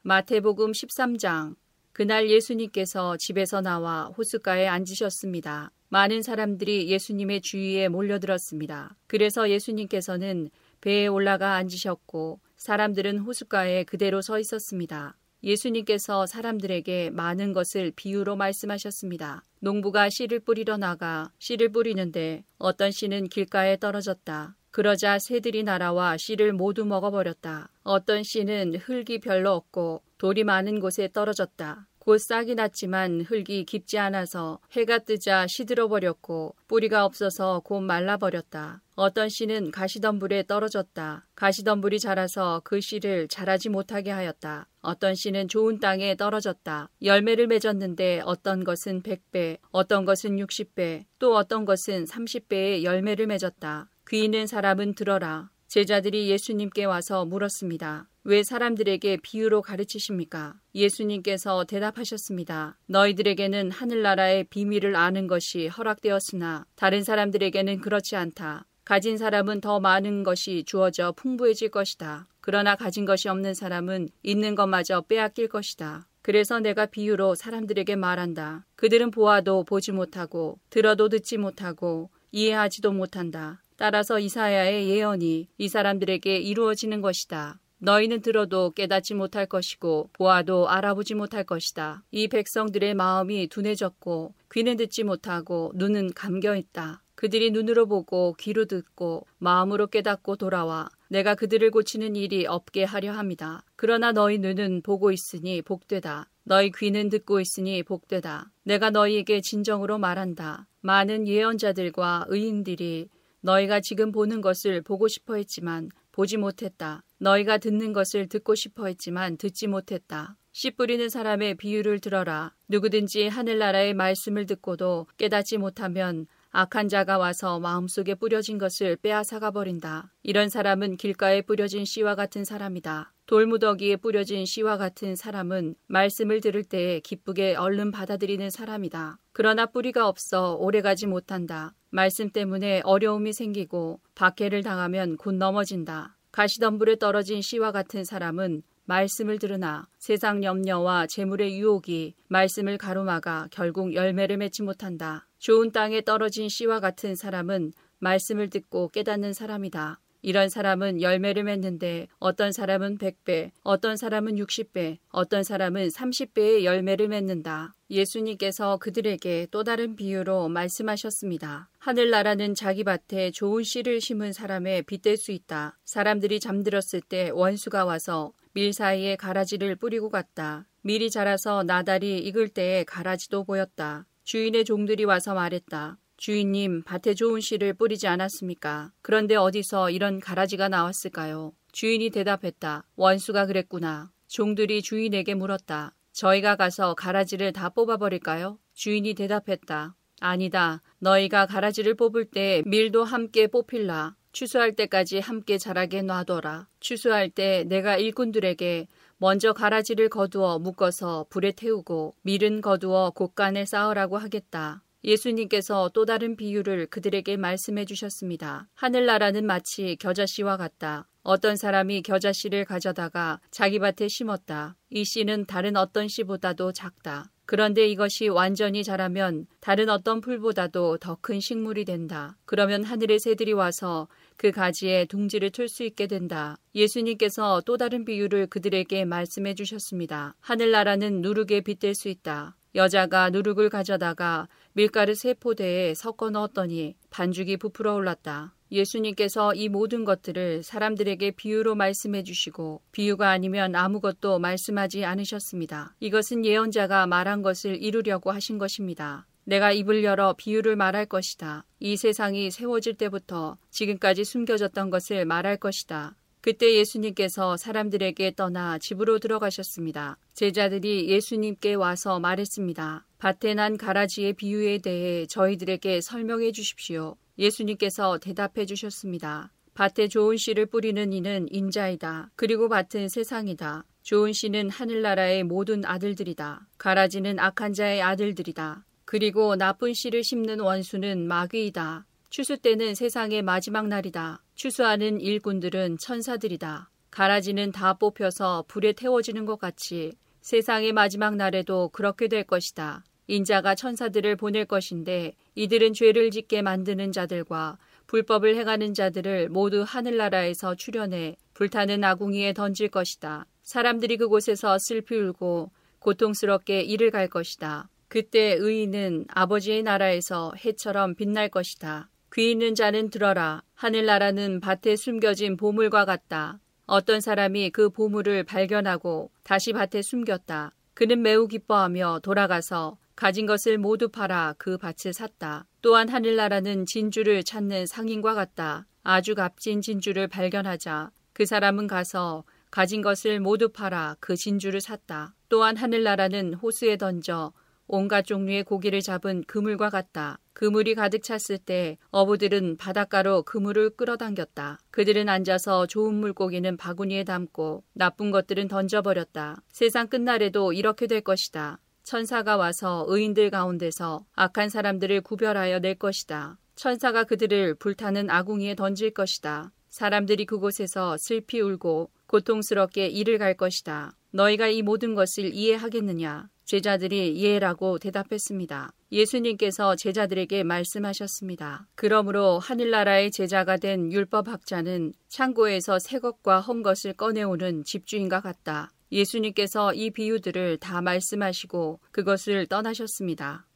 마태복음 13장 그날 예수님께서 집에서 나와 호숫가에 앉으셨습니다. 많은 사람들이 예수님의 주위에 몰려들었습니다. 그래서 예수님께서는 배에 올라가 앉으셨고 사람들은 호숫가에 그대로 서 있었습니다. 예수님께서 사람들에게 많은 것을 비유로 말씀하셨습니다. 농부가 씨를 뿌리러 나가 씨를 뿌리는데 어떤 씨는 길가에 떨어졌다. 그러자 새들이 날아와 씨를 모두 먹어버렸다. 어떤 씨는 흙이 별로 없고 돌이 많은 곳에 떨어졌다. 곧 싹이 났지만 흙이 깊지 않아서 해가 뜨자 시들어 버렸고 뿌리가 없어서 곧 말라 버렸다. 어떤 씨는 가시덤불에 떨어졌다. 가시덤불이 자라서 그 씨를 자라지 못하게 하였다. 어떤 씨는 좋은 땅에 떨어졌다. 열매를 맺었는데 어떤 것은 100배, 어떤 것은 60배, 또 어떤 것은 30배의 열매를 맺었다. 귀 있는 사람은 들어라. 제자들이 예수님께 와서 물었습니다. 왜 사람들에게 비유로 가르치십니까? 예수님께서 대답하셨습니다. 너희들에게는 하늘나라의 비밀을 아는 것이 허락되었으나 다른 사람들에게는 그렇지 않다. 가진 사람은 더 많은 것이 주어져 풍부해질 것이다. 그러나 가진 것이 없는 사람은 있는 것마저 빼앗길 것이다. 그래서 내가 비유로 사람들에게 말한다. 그들은 보아도 보지 못하고 들어도 듣지 못하고 이해하지도 못한다. 따라서 이사야의 예언이 이 사람들에게 이루어지는 것이다. 너희는 들어도 깨닫지 못할 것이고 보아도 알아보지 못할 것이다. 이 백성들의 마음이 둔해졌고 귀는 듣지 못하고 눈은 감겨 있다. 그들이 눈으로 보고 귀로 듣고 마음으로 깨닫고 돌아와 내가 그들을 고치는 일이 없게 하려 합니다. 그러나 너희 눈은 보고 있으니 복되다. 너희 귀는 듣고 있으니 복되다. 내가 너희에게 진정으로 말한다. 많은 예언자들과 의인들이 너희가 지금 보는 것을 보고 싶어 했지만 보지 못했다. 너희가 듣는 것을 듣고 싶어 했지만 듣지 못했다. 씨 뿌리는 사람의 비유를 들어라. 누구든지 하늘나라의 말씀을 듣고도 깨닫지 못하면 악한 자가 와서 마음속에 뿌려진 것을 빼앗아가 버린다. 이런 사람은 길가에 뿌려진 씨와 같은 사람이다. 돌무더기에 뿌려진 씨와 같은 사람은 말씀을 들을 때에 기쁘게 얼른 받아들이는 사람이다. 그러나 뿌리가 없어 오래가지 못한다. 말씀 때문에 어려움이 생기고 박해를 당하면 곧 넘어진다. 가시덤불에 떨어진 씨와 같은 사람은 말씀을 들으나 세상 염려와 재물의 유혹이 말씀을 가로막아 결국 열매를 맺지 못한다. 좋은 땅에 떨어진 씨와 같은 사람은 말씀을 듣고 깨닫는 사람이다. 이런 사람은 열매를 맺는데 어떤 사람은 100배, 어떤 사람은 60배, 어떤 사람은 30배의 열매를 맺는다. 예수님께서 그들에게 또 다른 비유로 말씀하셨습니다. 하늘나라는 자기 밭에 좋은 씨를 심은 사람의 빗댈 수 있다. 사람들이 잠들었을 때 원수가 와서 밀 사이에 가라지를 뿌리고 갔다. 밀이 자라서 나달이 익을 때에 가라지도 보였다. 주인의 종들이 와서 말했다. 주인님, 밭에 좋은 씨를 뿌리지 않았습니까? 그런데 어디서 이런 가라지가 나왔을까요? 주인이 대답했다. 원수가 그랬구나. 종들이 주인에게 물었다. 저희가 가서 가라지를 다 뽑아버릴까요? 주인이 대답했다. 아니다. 너희가 가라지를 뽑을 때 밀도 함께 뽑힐라. 추수할 때까지 함께 자라게 놔둬라. 추수할 때 내가 일꾼들에게 먼저 가라지를 거두어 묶어서 불에 태우고 밀은 거두어 곳간에 쌓으라고 하겠다. 예수님께서 또 다른 비유를 그들에게 말씀해 주셨습니다. 하늘나라는 마치 겨자씨와 같다. 어떤 사람이 겨자씨를 가져다가 자기 밭에 심었다. 이 씨는 다른 어떤 씨보다도 작다. 그런데 이것이 완전히 자라면 다른 어떤 풀보다도 더 큰 식물이 된다. 그러면 하늘의 새들이 와서 그 가지에 둥지를 틀 수 있게 된다. 예수님께서 또 다른 비유를 그들에게 말씀해 주셨습니다. 하늘나라는 누룩에 빗댈 수 있다. 여자가 누룩을 가져다가 밀가루 세 포대에 섞어 넣었더니 반죽이 부풀어 올랐다. 예수님께서 이 모든 것들을 사람들에게 비유로 말씀해 주시고 비유가 아니면 아무것도 말씀하지 않으셨습니다. 이것은 예언자가 말한 것을 이루려고 하신 것입니다. 내가 입을 열어 비유를 말할 것이다. 이 세상이 세워질 때부터 지금까지 숨겨졌던 것을 말할 것이다. 그때 예수님께서 사람들에게 떠나 집으로 들어가셨습니다. 제자들이 예수님께 와서 말했습니다. 밭에 난 가라지의 비유에 대해 저희들에게 설명해 주십시오. 예수님께서 대답해 주셨습니다. 밭에 좋은 씨를 뿌리는 이는 인자이다. 그리고 밭은 세상이다. 좋은 씨는 하늘나라의 모든 아들들이다. 가라지는 악한 자의 아들들이다. 그리고 나쁜 씨를 심는 원수는 마귀이다. 추수 때는 세상의 마지막 날이다. 추수하는 일꾼들은 천사들이다. 가라지는 다 뽑혀서 불에 태워지는 것 같이 세상의 마지막 날에도 그렇게 될 것이다. 인자가 천사들을 보낼 것인데 이들은 죄를 짓게 만드는 자들과 불법을 행하는 자들을 모두 하늘나라에서 출현해 불타는 아궁이에 던질 것이다. 사람들이 그곳에서 슬피 울고 고통스럽게 이를 갈 것이다. 그때 의인은 아버지의 나라에서 해처럼 빛날 것이다. 귀 있는 자는 들어라. 하늘나라는 밭에 숨겨진 보물과 같다. 어떤 사람이 그 보물을 발견하고 다시 밭에 숨겼다. 그는 매우 기뻐하며 돌아가서 가진 것을 모두 팔아 그 밭을 샀다. 또한 하늘나라는 진주를 찾는 상인과 같다. 아주 값진 진주를 발견하자 그 사람은 가서 가진 것을 모두 팔아 그 진주를 샀다. 또한 하늘나라는 호수에 던져 온갖 종류의 고기를 잡은 그물과 같다. 그물이 가득 찼을 때 어부들은 바닷가로 그물을 끌어당겼다. 그들은 앉아서 좋은 물고기는 바구니에 담고 나쁜 것들은 던져버렸다. 세상 끝날에도 이렇게 될 것이다. 천사가 와서 의인들 가운데서 악한 사람들을 구별하여 낼 것이다. 천사가 그들을 불타는 아궁이에 던질 것이다. 사람들이 그곳에서 슬피 울고 고통스럽게 일을 갈 것이다. 너희가 이 모든 것을 이해하겠느냐? 제자들이 이해라고 대답했습니다. 예수님께서 제자들에게 말씀하셨습니다. 그러므로 하늘나라의 제자가 된 율법학자는 창고에서 새 것과 헌 것을 꺼내오는 집주인과 같다. 예수님께서 이 비유들을 다 말씀하시고 그것을 떠나셨습니다.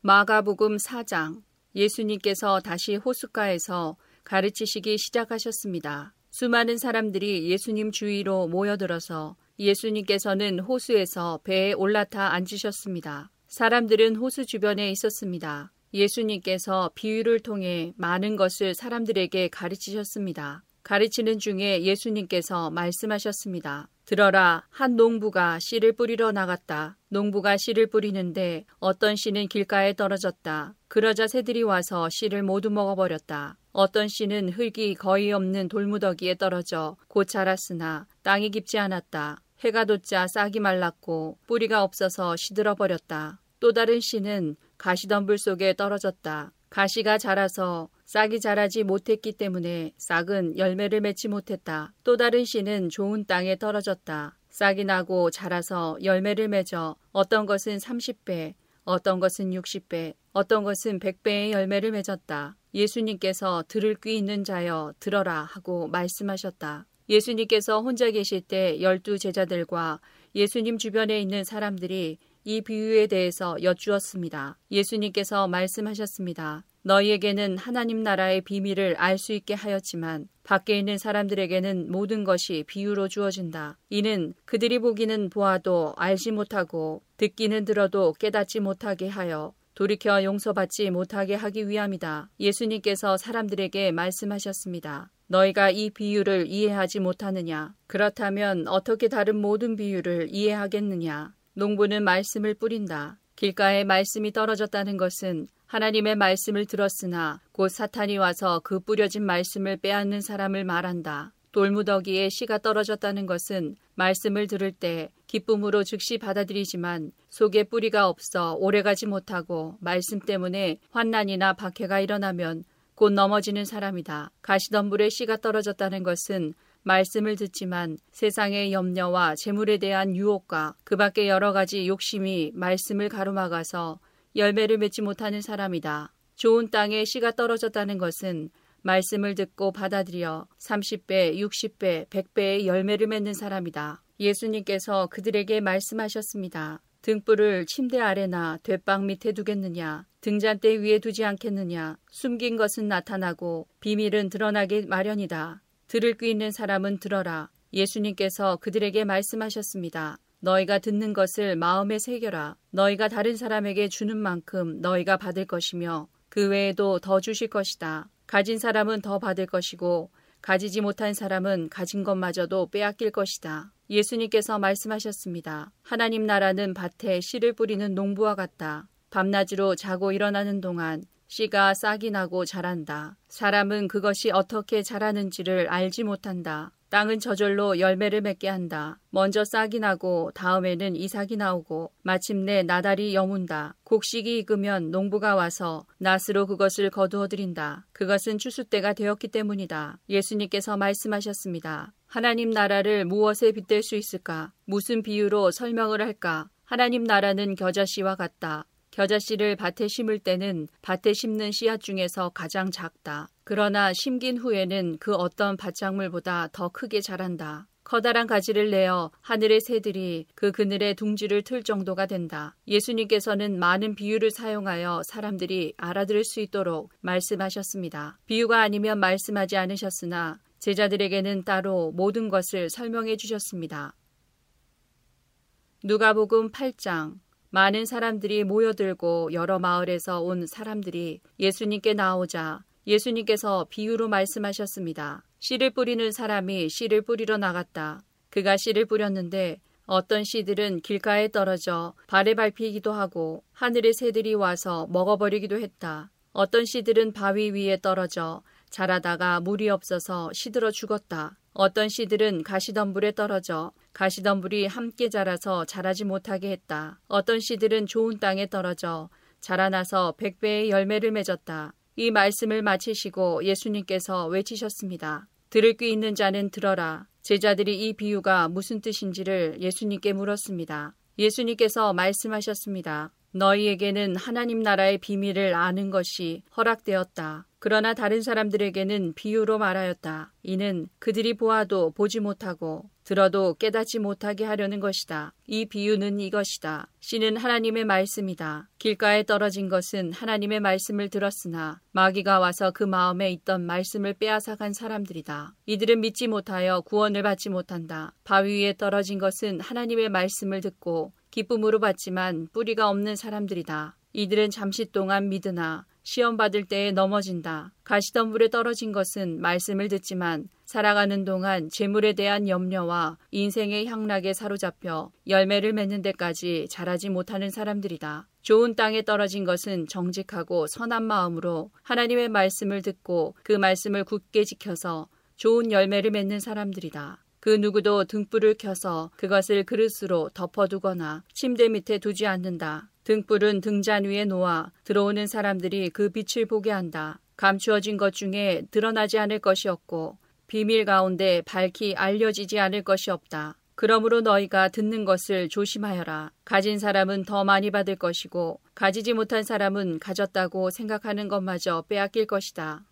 마가복음 4장 예수님께서 다시 호숫가에서 가르치시기 시작하셨습니다. 수많은 사람들이 예수님 주위로 모여들어서 예수님께서는 호수에서 배에 올라타 앉으셨습니다. 사람들은 호수 주변에 있었습니다. 예수님께서 비유를 통해 많은 것을 사람들에게 가르치셨습니다. 가르치는 중에 예수님께서 말씀하셨습니다. 들어라, 한 농부가 씨를 뿌리러 나갔다. 농부가 씨를 뿌리는데 어떤 씨는 길가에 떨어졌다. 그러자 새들이 와서 씨를 모두 먹어버렸다. 어떤 씨는 흙이 거의 없는 돌무더기에 떨어져 곧 자랐으나 땅이 깊지 않았다. 해가 돋자 싹이 말랐고 뿌리가 없어서 시들어 버렸다. 또 다른 씨는 가시덤불 속에 떨어졌다. 가시가 자라서 싹이 자라지 못했기 때문에 싹은 열매를 맺지 못했다. 또 다른 씨는 좋은 땅에 떨어졌다. 싹이 나고 자라서 열매를 맺어 어떤 것은 30배, 어떤 것은 60배, 어떤 것은 100배의 열매를 맺었다. 예수님께서 들을 귀 있는 자여 들어라 하고 말씀하셨다. 예수님께서 혼자 계실 때 열두 제자들과 예수님 주변에 있는 사람들이 이 비유에 대해서 여쭈었습니다. 예수님께서 말씀하셨습니다. 너희에게는 하나님 나라의 비밀을 알 수 있게 하였지만 밖에 있는 사람들에게는 모든 것이 비유로 주어진다. 이는 그들이 보기는 보아도 알지 못하고 듣기는 들어도 깨닫지 못하게 하여 돌이켜 용서받지 못하게 하기 위함이다. 예수님께서 사람들에게 말씀하셨습니다. 너희가 이 비유를 이해하지 못하느냐? 그렇다면 어떻게 다른 모든 비유를 이해하겠느냐? 농부는 말씀을 뿌린다. 길가에 말씀이 떨어졌다는 것은 하나님의 말씀을 들었으나 곧 사탄이 와서 그 뿌려진 말씀을 빼앗는 사람을 말한다. 돌무더기에 씨가 떨어졌다는 것은 말씀을 들을 때 기쁨으로 즉시 받아들이지만 속에 뿌리가 없어 오래가지 못하고 말씀 때문에 환난이나 박해가 일어나면 곧 넘어지는 사람이다. 가시덤불에 씨가 떨어졌다는 것은 말씀을 듣지만 세상의 염려와 재물에 대한 유혹과 그 밖의 여러 가지 욕심이 말씀을 가로막아서 열매를 맺지 못하는 사람이다. 좋은 땅에 씨가 떨어졌다는 것은 말씀을 듣고 받아들여 30배, 60배, 100배의 열매를 맺는 사람이다. 예수님께서 그들에게 말씀하셨습니다. 등불을 침대 아래나 돛방 밑에 두겠느냐? 등잔대 위에 두지 않겠느냐? 숨긴 것은 나타나고 비밀은 드러나기 마련이다. 들을 귀 있는 사람은 들어라. 예수님께서 그들에게 말씀하셨습니다. 너희가 듣는 것을 마음에 새겨라. 너희가 다른 사람에게 주는 만큼 너희가 받을 것이며 그 외에도 더 주실 것이다. 가진 사람은 더 받을 것이고 가지지 못한 사람은 가진 것마저도 빼앗길 것이다. 예수님께서 말씀하셨습니다. 하나님 나라는 밭에 씨를 뿌리는 농부와 같다. 밤낮으로 자고 일어나는 동안 씨가 싹이 나고 자란다. 사람은 그것이 어떻게 자라는지를 알지 못한다. 땅은 저절로 열매를 맺게 한다. 먼저 싹이 나고 다음에는 이삭이 나오고 마침내 나달이 여문다. 곡식이 익으면 농부가 와서 낫으로 그것을 거두어 드린다. 그것은 추수 때가 되었기 때문이다. 예수님께서 말씀하셨습니다. 하나님 나라를 무엇에 빗댈 수 있을까? 무슨 비유로 설명을 할까? 하나님 나라는 겨자씨와 같다. 겨자씨를 밭에 심을 때는 밭에 심는 씨앗 중에서 가장 작다. 그러나 심긴 후에는 그 어떤 밭작물보다 더 크게 자란다. 커다란 가지를 내어 하늘의 새들이 그 그늘에 둥지를 틀 정도가 된다. 예수님께서는 많은 비유를 사용하여 사람들이 알아들을 수 있도록 말씀하셨습니다. 비유가 아니면 말씀하지 않으셨으나 제자들에게는 따로 모든 것을 설명해 주셨습니다. 누가복음 8장 많은 사람들이 모여들고 여러 마을에서 온 사람들이 예수님께 나오자 예수님께서 비유로 말씀하셨습니다. 씨를 뿌리는 사람이 씨를 뿌리러 나갔다. 그가 씨를 뿌렸는데 어떤 씨들은 길가에 떨어져 발에 밟히기도 하고 하늘의 새들이 와서 먹어버리기도 했다. 어떤 씨들은 바위 위에 떨어져 자라다가 물이 없어서 시들어 죽었다. 어떤 씨들은 가시덤불에 떨어져 가시덤불이 함께 자라서 자라지 못하게 했다. 어떤 씨들은 좋은 땅에 떨어져 자라나서 백배의 열매를 맺었다. 이 말씀을 마치시고 예수님께서 외치셨습니다. 들을 귀 있는 자는 들어라. 제자들이 이 비유가 무슨 뜻인지를 예수님께 물었습니다. 예수님께서 말씀하셨습니다. 너희에게는 하나님 나라의 비밀을 아는 것이 허락되었다. 그러나 다른 사람들에게는 비유로 말하였다. 이는 그들이 보아도 보지 못하고 들어도 깨닫지 못하게 하려는 것이다. 이 비유는 이것이다. 씨는 하나님의 말씀이다. 길가에 떨어진 것은 하나님의 말씀을 들었으나 마귀가 와서 그 마음에 있던 말씀을 빼앗아간 사람들이다. 이들은 믿지 못하여 구원을 받지 못한다. 바위 위에 떨어진 것은 하나님의 말씀을 듣고 기쁨으로 받지만 뿌리가 없는 사람들이다. 이들은 잠시 동안 믿으나 시험 받을 때에 넘어진다. 가시덤불에 떨어진 것은 말씀을 듣지만 살아가는 동안 재물에 대한 염려와 인생의 향락에 사로잡혀 열매를 맺는 데까지 자라지 못하는 사람들이다. 좋은 땅에 떨어진 것은 정직하고 선한 마음으로 하나님의 말씀을 듣고 그 말씀을 굳게 지켜서 좋은 열매를 맺는 사람들이다. 그 누구도 등불을 켜서 그것을 그릇으로 덮어두거나 침대 밑에 두지 않는다. 등불은 등잔 위에 놓아 들어오는 사람들이 그 빛을 보게 한다. 감추어진 것 중에 드러나지 않을 것이 없고 비밀 가운데 밝히 알려지지 않을 것이 없다. 그러므로 너희가 듣는 것을 조심하여라. 가진 사람은 더 많이 받을 것이고 가지지 못한 사람은 가졌다고 생각하는 것마저 빼앗길 것이다.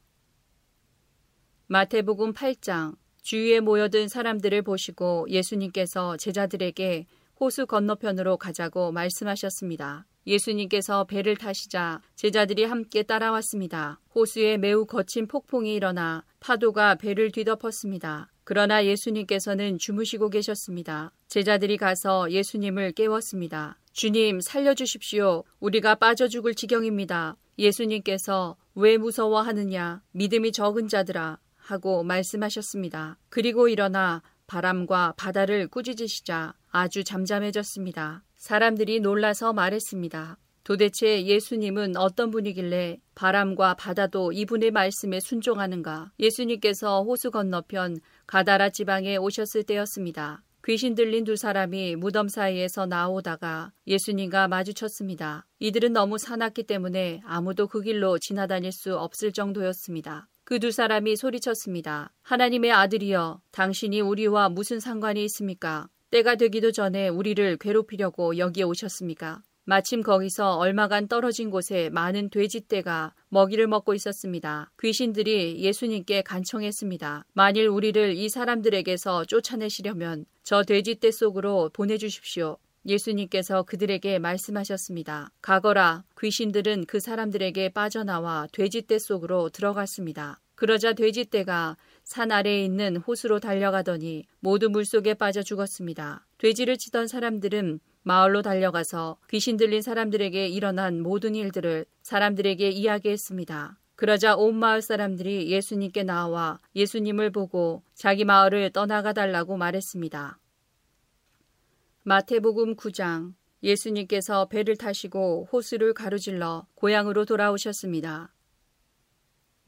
마태복음 8장 주위에 모여든 사람들을 보시고 예수님께서 제자들에게 호수 건너편으로 가자고 말씀하셨습니다. 예수님께서 배를 타시자 제자들이 함께 따라왔습니다. 호수에 매우 거친 폭풍이 일어나 파도가 배를 뒤덮었습니다. 그러나 예수님께서는 주무시고 계셨습니다. 제자들이 가서 예수님을 깨웠습니다. 주님, 살려주십시오. 우리가 빠져 죽을 지경입니다. 예수님께서 왜 무서워하느냐? 믿음이 적은 자들아. 하고 말씀하셨습니다. 그리고 일어나 바람과 바다를 꾸짖으시자 아주 잠잠해졌습니다. 사람들이 놀라서 말했습니다. 도대체 예수님은 어떤 분이길래 바람과 바다도 이분의 말씀에 순종하는가? 예수님께서 호수 건너편 가다라 지방에 오셨을 때였습니다. 귀신 들린 두 사람이 무덤 사이에서 나오다가 예수님과 마주쳤습니다. 이들은 너무 사납기 때문에 아무도 그 길로 지나다닐 수 없을 정도였습니다. 그 두 사람이 소리쳤습니다. 하나님의 아들이여, 당신이 우리와 무슨 상관이 있습니까? 때가 되기도 전에 우리를 괴롭히려고 여기에 오셨습니까? 마침 거기서 얼마간 떨어진 곳에 많은 돼지떼가 먹이를 먹고 있었습니다. 귀신들이 예수님께 간청했습니다. 만일 우리를 이 사람들에게서 쫓아내시려면 저 돼지떼 속으로 보내주십시오. 예수님께서 그들에게 말씀하셨습니다. 가거라 귀신들은 그 사람들에게 빠져나와 돼지떼 속으로 들어갔습니다. 그러자 돼지떼가 산 아래에 있는 호수로 달려가더니 모두 물속에 빠져 죽었습니다. 돼지를 치던 사람들은 마을로 달려가서 귀신 들린 사람들에게 일어난 모든 일들을 사람들에게 이야기했습니다. 그러자 온 마을 사람들이 예수님께 나와 예수님을 보고 자기 마을을 떠나가 달라고 말했습니다. 마태복음 9장 예수님께서 배를 타시고 호수를 가로질러 고향으로 돌아오셨습니다.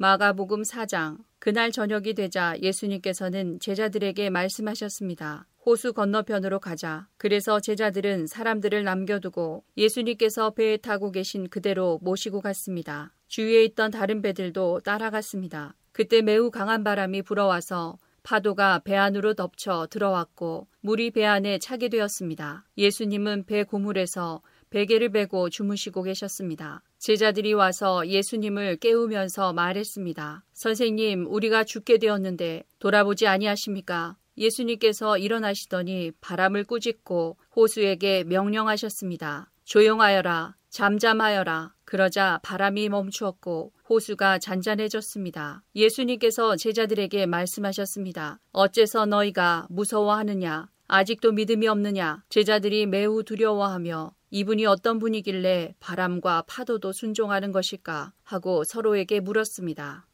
마가복음 4장 그날 저녁이 되자 예수님께서는 제자들에게 말씀하셨습니다. 호수 건너편으로 가자. 그래서 제자들은 사람들을 남겨두고 예수님께서 배에 타고 계신 그대로 모시고 갔습니다. 주위에 있던 다른 배들도 따라갔습니다. 그때 매우 강한 바람이 불어와서 파도가 배 안으로 덮쳐 들어왔고 물이 배 안에 차게 되었습니다. 예수님은 배 고물에서 베개를 베고 주무시고 계셨습니다. 제자들이 와서 예수님을 깨우면서 말했습니다. 선생님, 우리가 죽게 되었는데 돌아보지 아니하십니까? 예수님께서 일어나시더니 바람을 꾸짖고 호수에게 명령하셨습니다. 조용하여라, 잠잠하여라. 그러자 바람이 멈추었고 호수가 잔잔해졌습니다. 예수님께서 제자들에게 말씀하셨습니다. 어째서 너희가 무서워하느냐? 아직도 믿음이 없느냐? 제자들이 매우 두려워하며 이분이 어떤 분이길래 바람과 파도도 순종하는 것일까? 하고 서로에게 물었습니다.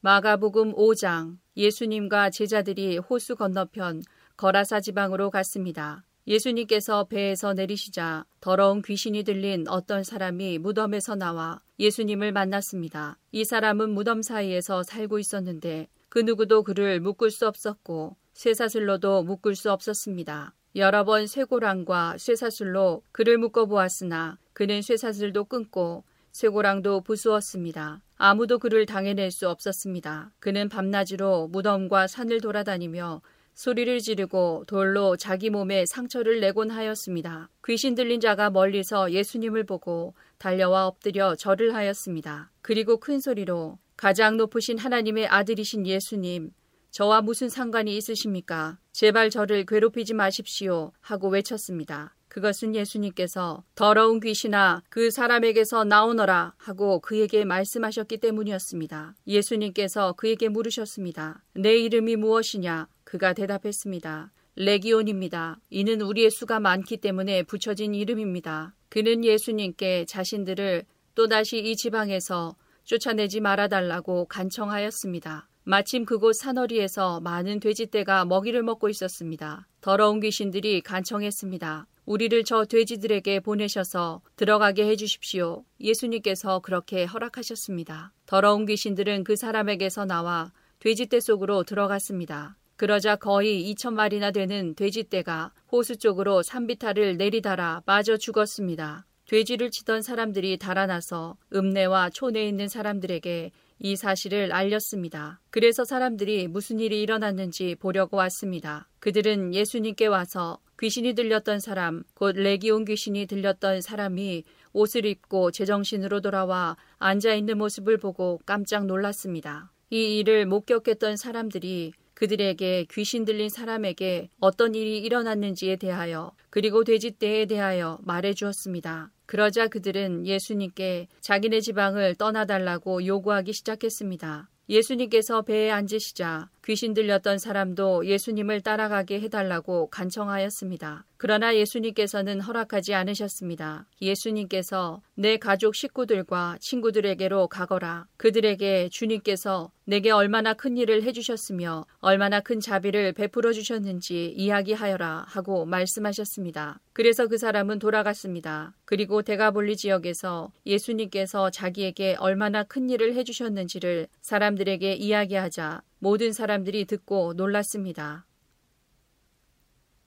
마가복음 5장 예수님과 제자들이 호수 건너편 거라사 지방으로 갔습니다. 예수님께서 배에서 내리시자 더러운 귀신이 들린 어떤 사람이 무덤에서 나와 예수님을 만났습니다. 이 사람은 무덤 사이에서 살고 있었는데 그 누구도 그를 묶을 수 없었고 쇠사슬로도 묶을 수 없었습니다. 여러 번 쇠고랑과 쇠사슬로 그를 묶어 보았으나 그는 쇠사슬도 끊고 쇠고랑도 부수었습니다. 아무도 그를 당해낼 수 없었습니다. 그는 밤낮으로 무덤과 산을 돌아다니며 소리를 지르고 돌로 자기 몸에 상처를 내곤 하였습니다. 귀신 들린 자가 멀리서 예수님을 보고 달려와 엎드려 절을 하였습니다. 그리고 큰 소리로 가장 높으신 하나님의 아들이신 예수님, 저와 무슨 상관이 있으십니까? 제발 저를 괴롭히지 마십시오. 하고 외쳤습니다. 그것은 예수님께서 더러운 귀신아 그 사람에게서 나오너라 하고 그에게 말씀하셨기 때문이었습니다. 예수님께서 그에게 물으셨습니다. 내 이름이 무엇이냐? 그가 대답했습니다. 레기온입니다. 이는 우리의 수가 많기 때문에 붙여진 이름입니다. 그는 예수님께 자신들을 또다시 이 지방에서 쫓아내지 말아달라고 간청하였습니다. 마침 그곳 산허리에서 많은 돼지떼가 먹이를 먹고 있었습니다. 더러운 귀신들이 간청했습니다. 우리를 저 돼지들에게 보내셔서 들어가게 해주십시오. 예수님께서 그렇게 허락하셨습니다. 더러운 귀신들은 그 사람에게서 나와 돼지떼 속으로 들어갔습니다. 그러자 거의 2천 마리나 되는 돼지떼가 호수 쪽으로 산비탈을 내리달아 빠져 죽었습니다. 돼지를 치던 사람들이 달아나서 읍내와 촌에 있는 사람들에게 이 사실을 알렸습니다. 그래서 사람들이 무슨 일이 일어났는지 보려고 왔습니다. 그들은 예수님께 와서 귀신이 들렸던 사람, 곧 레기온 귀신이 들렸던 사람이 옷을 입고 제정신으로 돌아와 앉아 있는 모습을 보고 깜짝 놀랐습니다. 이 일을 목격했던 사람들이 그들에게 귀신 들린 사람에게 어떤 일이 일어났는지에 대하여 그리고 돼지 떼에 대하여 말해 주었습니다. 그러자 그들은 예수님께 자기네 지방을 떠나달라고 요구하기 시작했습니다. 예수님께서 배에 앉으시자 귀신 들렸던 사람도 예수님을 따라가게 해달라고 간청하였습니다. 그러나 예수님께서는 허락하지 않으셨습니다. 예수님께서 내 가족 식구들과 친구들에게로 가거라. 그들에게 주님께서 내게 얼마나 큰 일을 해주셨으며 얼마나 큰 자비를 베풀어 주셨는지 이야기하여라 하고 말씀하셨습니다. 그래서 그 사람은 돌아갔습니다. 그리고 대가볼리 지역에서 예수님께서 자기에게 얼마나 큰 일을 해주셨는지를 사람들에게 이야기하자 모든 사람들이 듣고 놀랐습니다.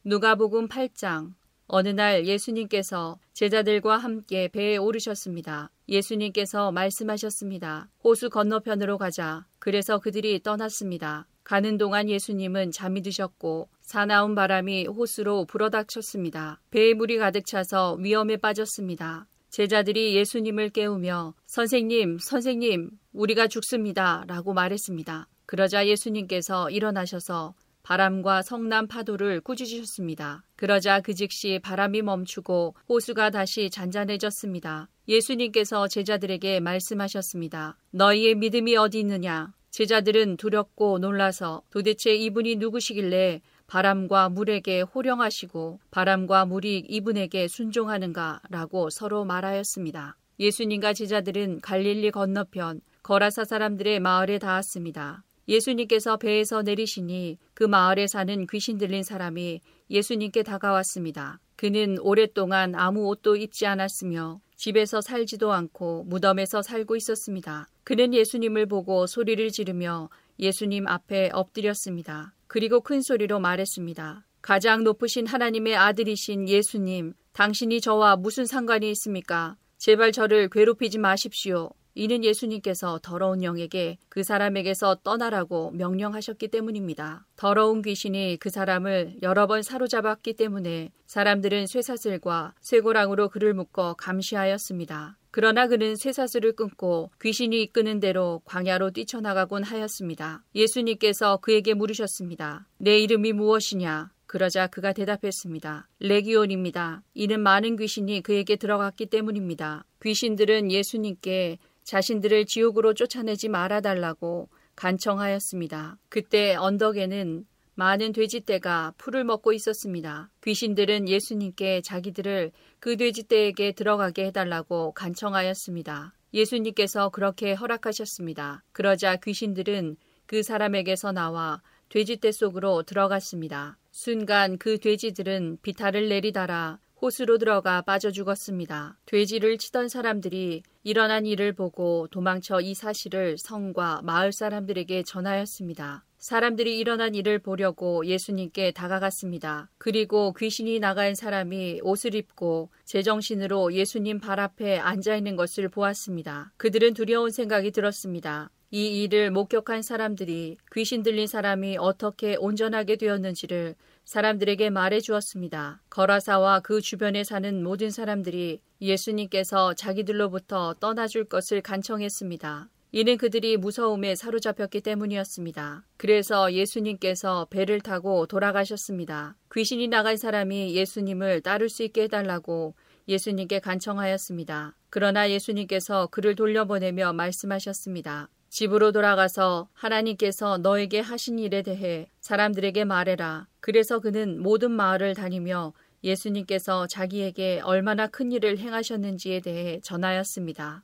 누가복음 8장 어느 날 예수님께서 제자들과 함께 배에 오르셨습니다. 예수님께서 말씀하셨습니다. 호수 건너편으로 가자. 그래서 그들이 떠났습니다. 가는 동안 예수님은 잠이 드셨고 사나운 바람이 호수로 불어닥쳤습니다. 배에 물이 가득 차서 위험에 빠졌습니다. 제자들이 예수님을 깨우며 선생님, 선생님, 우리가 죽습니다. 라고 말했습니다. 그러자 예수님께서 일어나셔서 바람과 성남 파도를 꾸짖으셨습니다. 그러자 그 즉시 바람이 멈추고 호수가 다시 잔잔해졌습니다. 예수님께서 제자들에게 말씀하셨습니다. 너희의 믿음이 어디 있느냐? 제자들은 두렵고 놀라서 도대체 이분이 누구시길래 바람과 물에게 호령하시고 바람과 물이 이분에게 순종하는가 라고 서로 말하였습니다. 예수님과 제자들은 갈릴리 건너편 거라사 사람들의 마을에 닿았습니다. 예수님께서 배에서 내리시니 그 마을에 사는 귀신 들린 사람이 예수님께 다가왔습니다. 그는 오랫동안 아무 옷도 입지 않았으며 집에서 살지도 않고 무덤에서 살고 있었습니다. 그는 예수님을 보고 소리를 지르며 예수님 앞에 엎드렸습니다. 그리고 큰 소리로 말했습니다. 가장 높으신 하나님의 아들이신 예수님, 당신이 저와 무슨 상관이 있습니까? 제발 저를 괴롭히지 마십시오. 이는 예수님께서 더러운 영에게 그 사람에게서 떠나라고 명령하셨기 때문입니다. 더러운 귀신이 그 사람을 여러 번 사로잡았기 때문에 사람들은 쇠사슬과 쇠고랑으로 그를 묶어 감시하였습니다. 그러나 그는 쇠사슬을 끊고 귀신이 이끄는 대로 광야로 뛰쳐나가곤 하였습니다. 예수님께서 그에게 물으셨습니다. 내 이름이 무엇이냐? 그러자 그가 대답했습니다. 레기온입니다. 이는 많은 귀신이 그에게 들어갔기 때문입니다. 귀신들은 예수님께 자신들을 지옥으로 쫓아내지 말아달라고 간청하였습니다. 그때 언덕에는 많은 돼지떼가 풀을 먹고 있었습니다. 귀신들은 예수님께 자기들을 그 돼지떼에게 들어가게 해달라고 간청하였습니다. 예수님께서 그렇게 허락하셨습니다. 그러자 귀신들은 그 사람에게서 나와 돼지떼 속으로 들어갔습니다. 순간 그 돼지들은 비탈을 내리달아 호수로 들어가 빠져 죽었습니다. 돼지를 치던 사람들이 일어난 일을 보고 도망쳐 이 사실을 성과 마을 사람들에게 전하였습니다. 사람들이 일어난 일을 보려고 예수님께 다가갔습니다. 그리고 귀신이 나간 사람이 옷을 입고 제정신으로 예수님 발 앞에 앉아 있는 것을 보았습니다. 그들은 두려운 생각이 들었습니다. 이 일을 목격한 사람들이 귀신 들린 사람이 어떻게 온전하게 되었는지를 사람들에게 말해 주었습니다. 거라사와 그 주변에 사는 모든 사람들이 예수님께서 자기들로부터 떠나줄 것을 간청했습니다. 이는 그들이 무서움에 사로잡혔기 때문이었습니다. 그래서 예수님께서 배를 타고 돌아가셨습니다. 귀신이 나간 사람이 예수님을 따를 수 있게 해달라고 예수님께 간청하였습니다. 그러나 예수님께서 그를 돌려보내며 말씀하셨습니다. 집으로 돌아가서 하나님께서 너에게 하신 일에 대해 사람들에게 말해라. 그래서 그는 모든 마을을 다니며 예수님께서 자기에게 얼마나 큰 일을 행하셨는지에 대해 전하였습니다.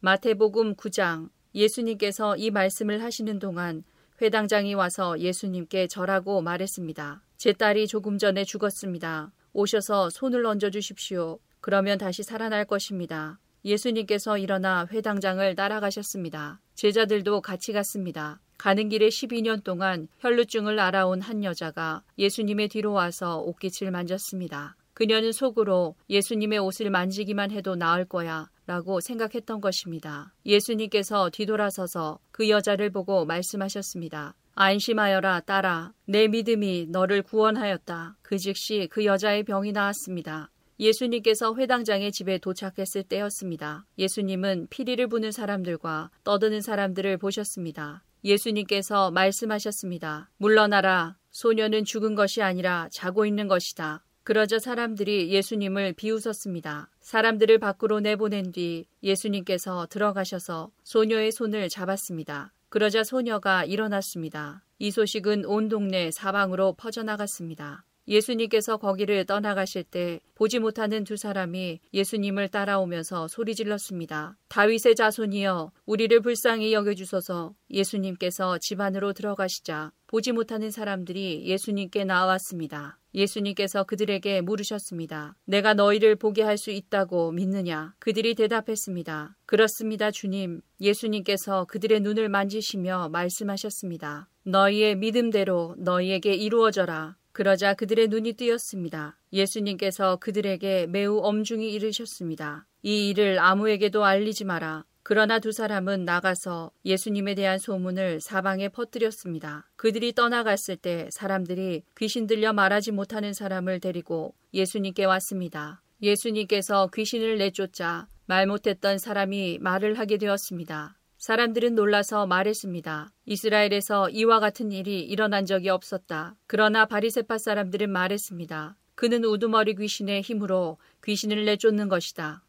마태복음 9장 예수님께서 이 말씀을 하시는 동안 회당장이 와서 예수님께 절하고 말했습니다. 제 딸이 조금 전에 죽었습니다. 오셔서 손을 얹어 주십시오. 그러면 다시 살아날 것입니다. 예수님께서 일어나 회당장을 따라가셨습니다. 제자들도 같이 갔습니다. 가는 길에 12년 동안 혈루증을 알아온 한 여자가 예수님의 뒤로 와서 옷깃을 만졌습니다. 그녀는 속으로 예수님의 옷을 만지기만 해도 나을 거야 라고 생각했던 것입니다. 예수님께서 뒤돌아서서 그 여자를 보고 말씀하셨습니다. 안심하여라 딸아 내 믿음이 너를 구원하였다. 그 즉시 그 여자의 병이 나았습니다. 예수님께서 회당장의 집에 도착했을 때였습니다. 예수님은 피리를 부는 사람들과 떠드는 사람들을 보셨습니다. 예수님께서 말씀하셨습니다. 물러나라. 소녀는 죽은 것이 아니라 자고 있는 것이다. 그러자 사람들이 예수님을 비웃었습니다. 사람들을 밖으로 내보낸 뒤 예수님께서 들어가셔서 소녀의 손을 잡았습니다. 그러자 소녀가 일어났습니다. 이 소식은 온 동네 사방으로 퍼져나갔습니다. 예수님께서 거기를 떠나가실 때 보지 못하는 두 사람이 예수님을 따라오면서 소리 질렀습니다. 다윗의 자손이여 우리를 불쌍히 여겨주소서 예수님께서 집 안으로 들어가시자 보지 못하는 사람들이 예수님께 나왔습니다. 예수님께서 그들에게 물으셨습니다. 내가 너희를 보게 할 수 있다고 믿느냐? 그들이 대답했습니다. 그렇습니다, 주님. 예수님께서 그들의 눈을 만지시며 말씀하셨습니다. 너희의 믿음대로 너희에게 이루어져라. 그러자 그들의 눈이 뜨였습니다. 예수님께서 그들에게 매우 엄중히 이르셨습니다. 이 일을 아무에게도 알리지 마라. 그러나 두 사람은 나가서 예수님에 대한 소문을 사방에 퍼뜨렸습니다. 그들이 떠나갔을 때 사람들이 귀신 들려 말하지 못하는 사람을 데리고 예수님께 왔습니다. 예수님께서 귀신을 내쫓자 말 못했던 사람이 말을 하게 되었습니다. 사람들은 놀라서 말했습니다. 이스라엘에서 이와 같은 일이 일어난 적이 없었다. 그러나 바리세파 사람들은 말했습니다. 그는 우두머리 귀신의 힘으로 귀신을 내쫓는 것이다.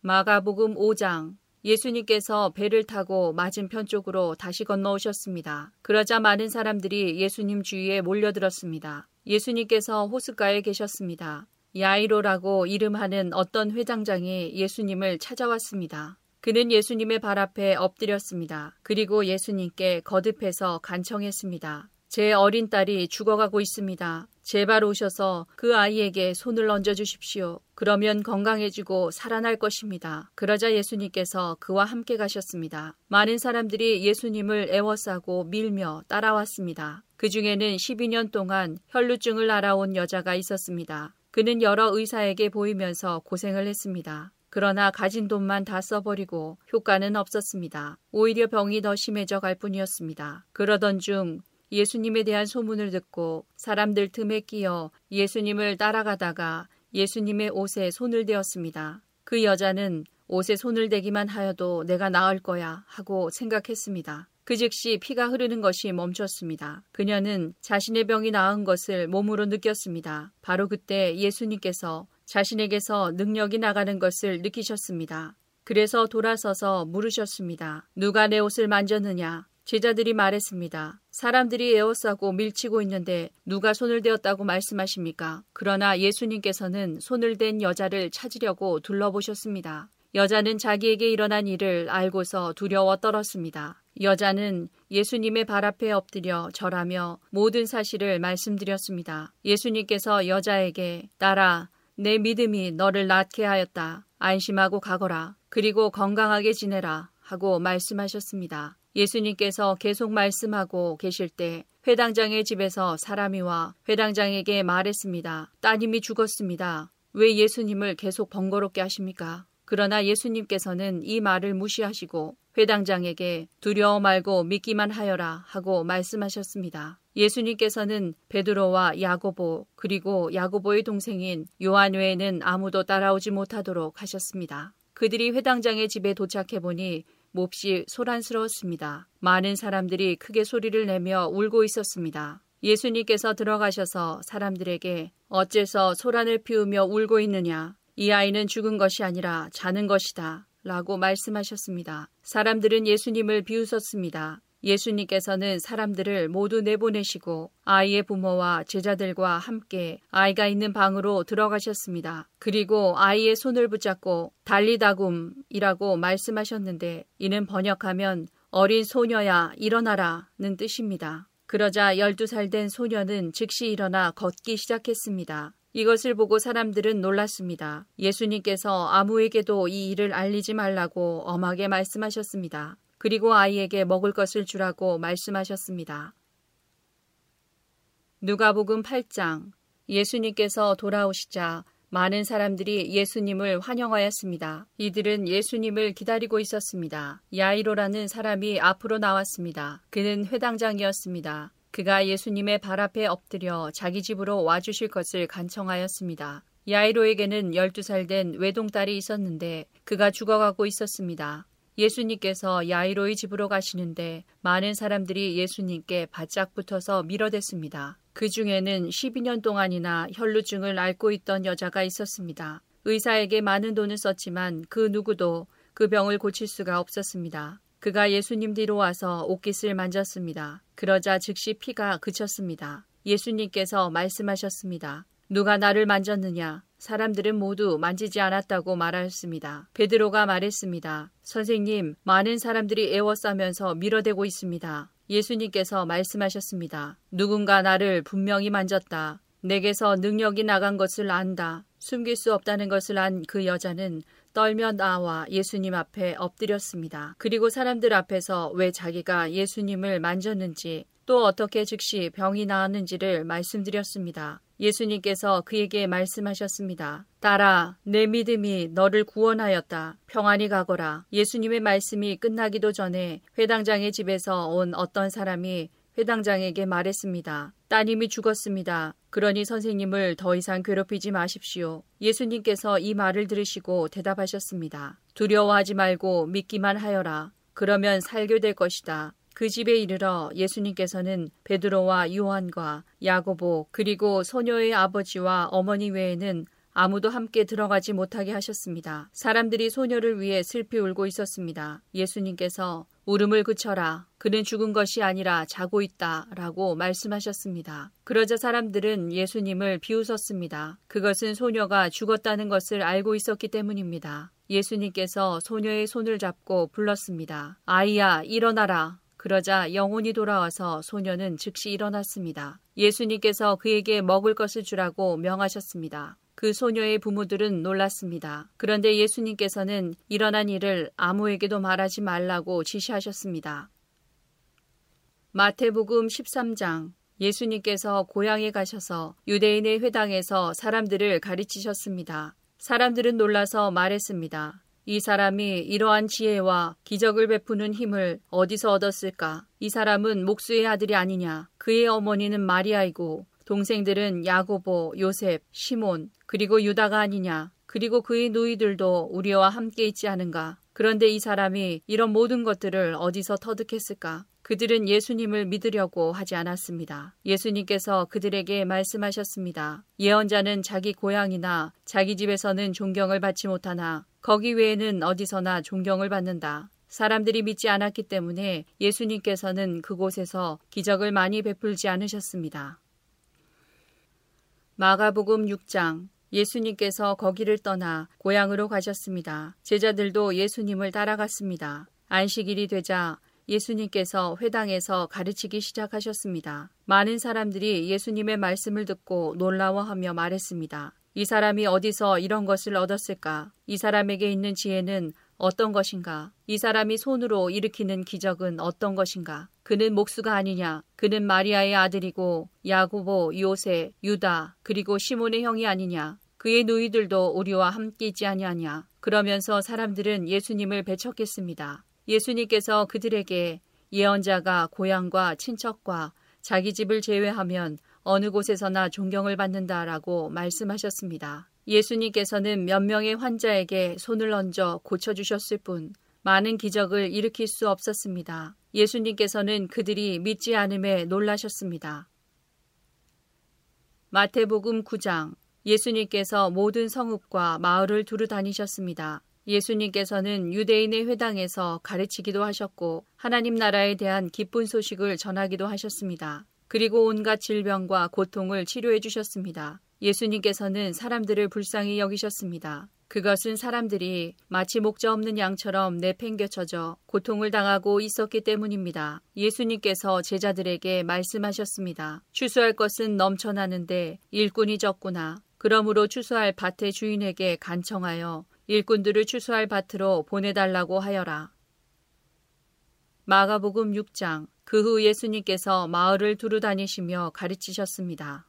마가복음 5장 예수님께서 배를 타고 맞은편 쪽으로 다시 건너오셨습니다. 그러자 많은 사람들이 예수님 주위에 몰려들었습니다. 예수님께서 호숫가에 계셨습니다. 야이로라고 이름하는 어떤 회장장이 예수님을 찾아왔습니다. 그는 예수님의 발 앞에 엎드렸습니다. 그리고 예수님께 거듭해서 간청했습니다. 제 어린 딸이 죽어가고 있습니다. 제발 오셔서 그 아이에게 손을 얹어 주십시오. 그러면 건강해지고 살아날 것입니다. 그러자 예수님께서 그와 함께 가셨습니다. 많은 사람들이 예수님을 애워싸고 밀며 따라왔습니다. 그 중에는 12년 동안 혈루증을 알아온 여자가 있었습니다. 그는 여러 의사에게 보이면서 고생을 했습니다. 그러나 가진 돈만 다 써버리고 효과는 없었습니다. 오히려 병이 더 심해져 갈 뿐이었습니다. 그러던 중 예수님에 대한 소문을 듣고 사람들 틈에 끼어 예수님을 따라가다가 예수님의 옷에 손을 대었습니다. 그 여자는 옷에 손을 대기만 하여도 내가 나을 거야 하고 생각했습니다. 그 즉시 피가 흐르는 것이 멈췄습니다. 그녀는 자신의 병이 나은 것을 몸으로 느꼈습니다. 바로 그때 예수님께서 자신에게서 능력이 나가는 것을 느끼셨습니다. 그래서 돌아서서 물으셨습니다. 누가 내 옷을 만졌느냐? 제자들이 말했습니다. 사람들이 에워싸고 밀치고 있는데 누가 손을 대었다고 말씀하십니까? 그러나 예수님께서는 손을 댄 여자를 찾으려고 둘러보셨습니다. 여자는 자기에게 일어난 일을 알고서 두려워 떨었습니다. 여자는 예수님의 발 앞에 엎드려 절하며 모든 사실을 말씀드렸습니다. 예수님께서 여자에게 따라 내 믿음이 너를 낫게 하였다. 안심하고 가거라. 그리고 건강하게 지내라. 하고 말씀하셨습니다. 예수님께서 계속 말씀하고 계실 때 회당장의 집에서 사람이 와 회당장에게 말했습니다. 따님이 죽었습니다. 왜 예수님을 계속 번거롭게 하십니까? 그러나 예수님께서는 이 말을 무시하시고 회당장에게 두려워 말고 믿기만 하여라 하고 말씀하셨습니다. 예수님께서는 베드로와 야고보 그리고 야고보의 동생인 요한 외에는 아무도 따라오지 못하도록 하셨습니다. 그들이 회당장의 집에 도착해 보니 몹시 소란스러웠습니다. 많은 사람들이 크게 소리를 내며 울고 있었습니다. 예수님께서 들어가셔서 사람들에게 어째서 소란을 피우며 울고 있느냐? 이 아이는 죽은 것이 아니라 자는 것이다. 라고 말씀하셨습니다. 사람들은 예수님을 비웃었습니다. 예수님께서는 사람들을 모두 내보내시고 아이의 부모와 제자들과 함께 아이가 있는 방으로 들어가셨습니다. 그리고 아이의 손을 붙잡고 달리다굼이라고 말씀하셨는데 이는 번역하면 어린 소녀야 일어나라는 뜻입니다. 그러자 12살 된 소녀는 즉시 일어나 걷기 시작했습니다. 이것을 보고 사람들은 놀랐습니다. 예수님께서 아무에게도 이 일을 알리지 말라고 엄하게 말씀하셨습니다. 그리고 아이에게 먹을 것을 주라고 말씀하셨습니다. 누가복음 8장 예수님께서 돌아오시자 많은 사람들이 예수님을 환영하였습니다. 이들은 예수님을 기다리고 있었습니다. 야이로라는 사람이 앞으로 나왔습니다. 그는 회당장이었습니다. 그가 예수님의 발 앞에 엎드려 자기 집으로 와주실 것을 간청하였습니다. 야이로에게는 12살 된 외동딸이 있었는데 그가 죽어가고 있었습니다. 예수님께서 야이로의 집으로 가시는데 많은 사람들이 예수님께 바짝 붙어서 밀어댔습니다. 그 중에는 12년 동안이나 혈루증을 앓고 있던 여자가 있었습니다. 의사에게 많은 돈을 썼지만 그 누구도 그 병을 고칠 수가 없었습니다. 그가 예수님 뒤로 와서 옷깃을 만졌습니다. 그러자 즉시 피가 그쳤습니다. 예수님께서 말씀하셨습니다. 누가 나를 만졌느냐? 사람들은 모두 만지지 않았다고 말하였습니다. 베드로가 말했습니다. 선생님, 많은 사람들이 애워싸면서 밀어대고 있습니다. 예수님께서 말씀하셨습니다. 누군가 나를 분명히 만졌다. 내게서 능력이 나간 것을 안다. 숨길 수 없다는 것을 안 그 여자는 떨며 나와 예수님 앞에 엎드렸습니다. 그리고 사람들 앞에서 왜 자기가 예수님을 만졌는지 또 어떻게 즉시 병이 나았는지를 말씀드렸습니다. 예수님께서 그에게 말씀하셨습니다. 따라 내 믿음이 너를 구원하였다. 평안히 가거라. 예수님의 말씀이 끝나기도 전에 회당장의 집에서 온 어떤 사람이 회당장에게 말했습니다. 따님이 죽었습니다. 그러니 선생님을 더 이상 괴롭히지 마십시오. 예수님께서 이 말을 들으시고 대답하셨습니다. 두려워하지 말고 믿기만 하여라. 그러면 살게 될 것이다. 그 집에 이르러 예수님께서는 베드로와 요한과 야고보 그리고 소녀의 아버지와 어머니 외에는 아무도 함께 들어가지 못하게 하셨습니다. 사람들이 소녀를 위해 슬피 울고 있었습니다. 예수님께서 울음을 그쳐라. 그는 죽은 것이 아니라 자고 있다. 라고 말씀하셨습니다. 그러자 사람들은 예수님을 비웃었습니다. 그것은 소녀가 죽었다는 것을 알고 있었기 때문입니다. 예수님께서 소녀의 손을 잡고 불렀습니다. 아이야, 일어나라. 그러자 영혼이 돌아와서 소녀는 즉시 일어났습니다. 예수님께서 그에게 먹을 것을 주라고 명하셨습니다. 그 소녀의 부모들은 놀랐습니다. 그런데 예수님께서는 일어난 일을 아무에게도 말하지 말라고 지시하셨습니다. 마태복음 13장 예수님께서 고향에 가셔서 유대인의 회당에서 사람들을 가르치셨습니다. 사람들은 놀라서 말했습니다. 이 사람이 이러한 지혜와 기적을 베푸는 힘을 어디서 얻었을까? 이 사람은 목수의 아들이 아니냐? 그의 어머니는 마리아이고 동생들은 야고보, 요셉, 시몬, 그리고 유다가 아니냐? 그리고 그의 누이들도 우리와 함께 있지 않은가? 그런데 이 사람이 이런 모든 것들을 어디서 터득했을까? 그들은 예수님을 믿으려고 하지 않았습니다. 예수님께서 그들에게 말씀하셨습니다. 예언자는 자기 고향이나 자기 집에서는 존경을 받지 못하나 거기 외에는 어디서나 존경을 받는다. 사람들이 믿지 않았기 때문에 예수님께서는 그곳에서 기적을 많이 베풀지 않으셨습니다. 마가복음 6장 예수님께서 거기를 떠나 고향으로 가셨습니다. 제자들도 예수님을 따라갔습니다. 안식일이 되자 예수님께서 회당에서 가르치기 시작하셨습니다. 많은 사람들이 예수님의 말씀을 듣고 놀라워하며 말했습니다. 이 사람이 어디서 이런 것을 얻었을까? 이 사람에게 있는 지혜는 어떤 것인가? 이 사람이 손으로 일으키는 기적은 어떤 것인가? 그는 목수가 아니냐? 그는 마리아의 아들이고 야고보, 요세, 유다, 그리고 시몬의 형이 아니냐? 그의 누이들도 우리와 함께 있지 아니하냐? 그러면서 사람들은 예수님을 배척했습니다. 예수님께서 그들에게 예언자가 고향과 친척과 자기 집을 제외하면 어느 곳에서나 존경을 받는다라고 말씀하셨습니다. 예수님께서는 몇 명의 환자에게 손을 얹어 고쳐주셨을 뿐 많은 기적을 일으킬 수 없었습니다. 예수님께서는 그들이 믿지 않음에 놀라셨습니다. 마태복음 9장 예수님께서 모든 성읍과 마을을 두루 다니셨습니다. 예수님께서는 유대인의 회당에서 가르치기도 하셨고 하나님 나라에 대한 기쁜 소식을 전하기도 하셨습니다. 그리고 온갖 질병과 고통을 치료해 주셨습니다. 예수님께서는 사람들을 불쌍히 여기셨습니다. 그것은 사람들이 마치 목자 없는 양처럼 내팽겨쳐져 고통을 당하고 있었기 때문입니다. 예수님께서 제자들에게 말씀하셨습니다. 추수할 것은 넘쳐나는데 일꾼이 적구나. 그러므로 추수할 밭의 주인에게 간청하여 일꾼들을 추수할 밭으로 보내달라고 하여라. 마가복음 6장 그 후 예수님께서 마을을 두루 다니시며 가르치셨습니다.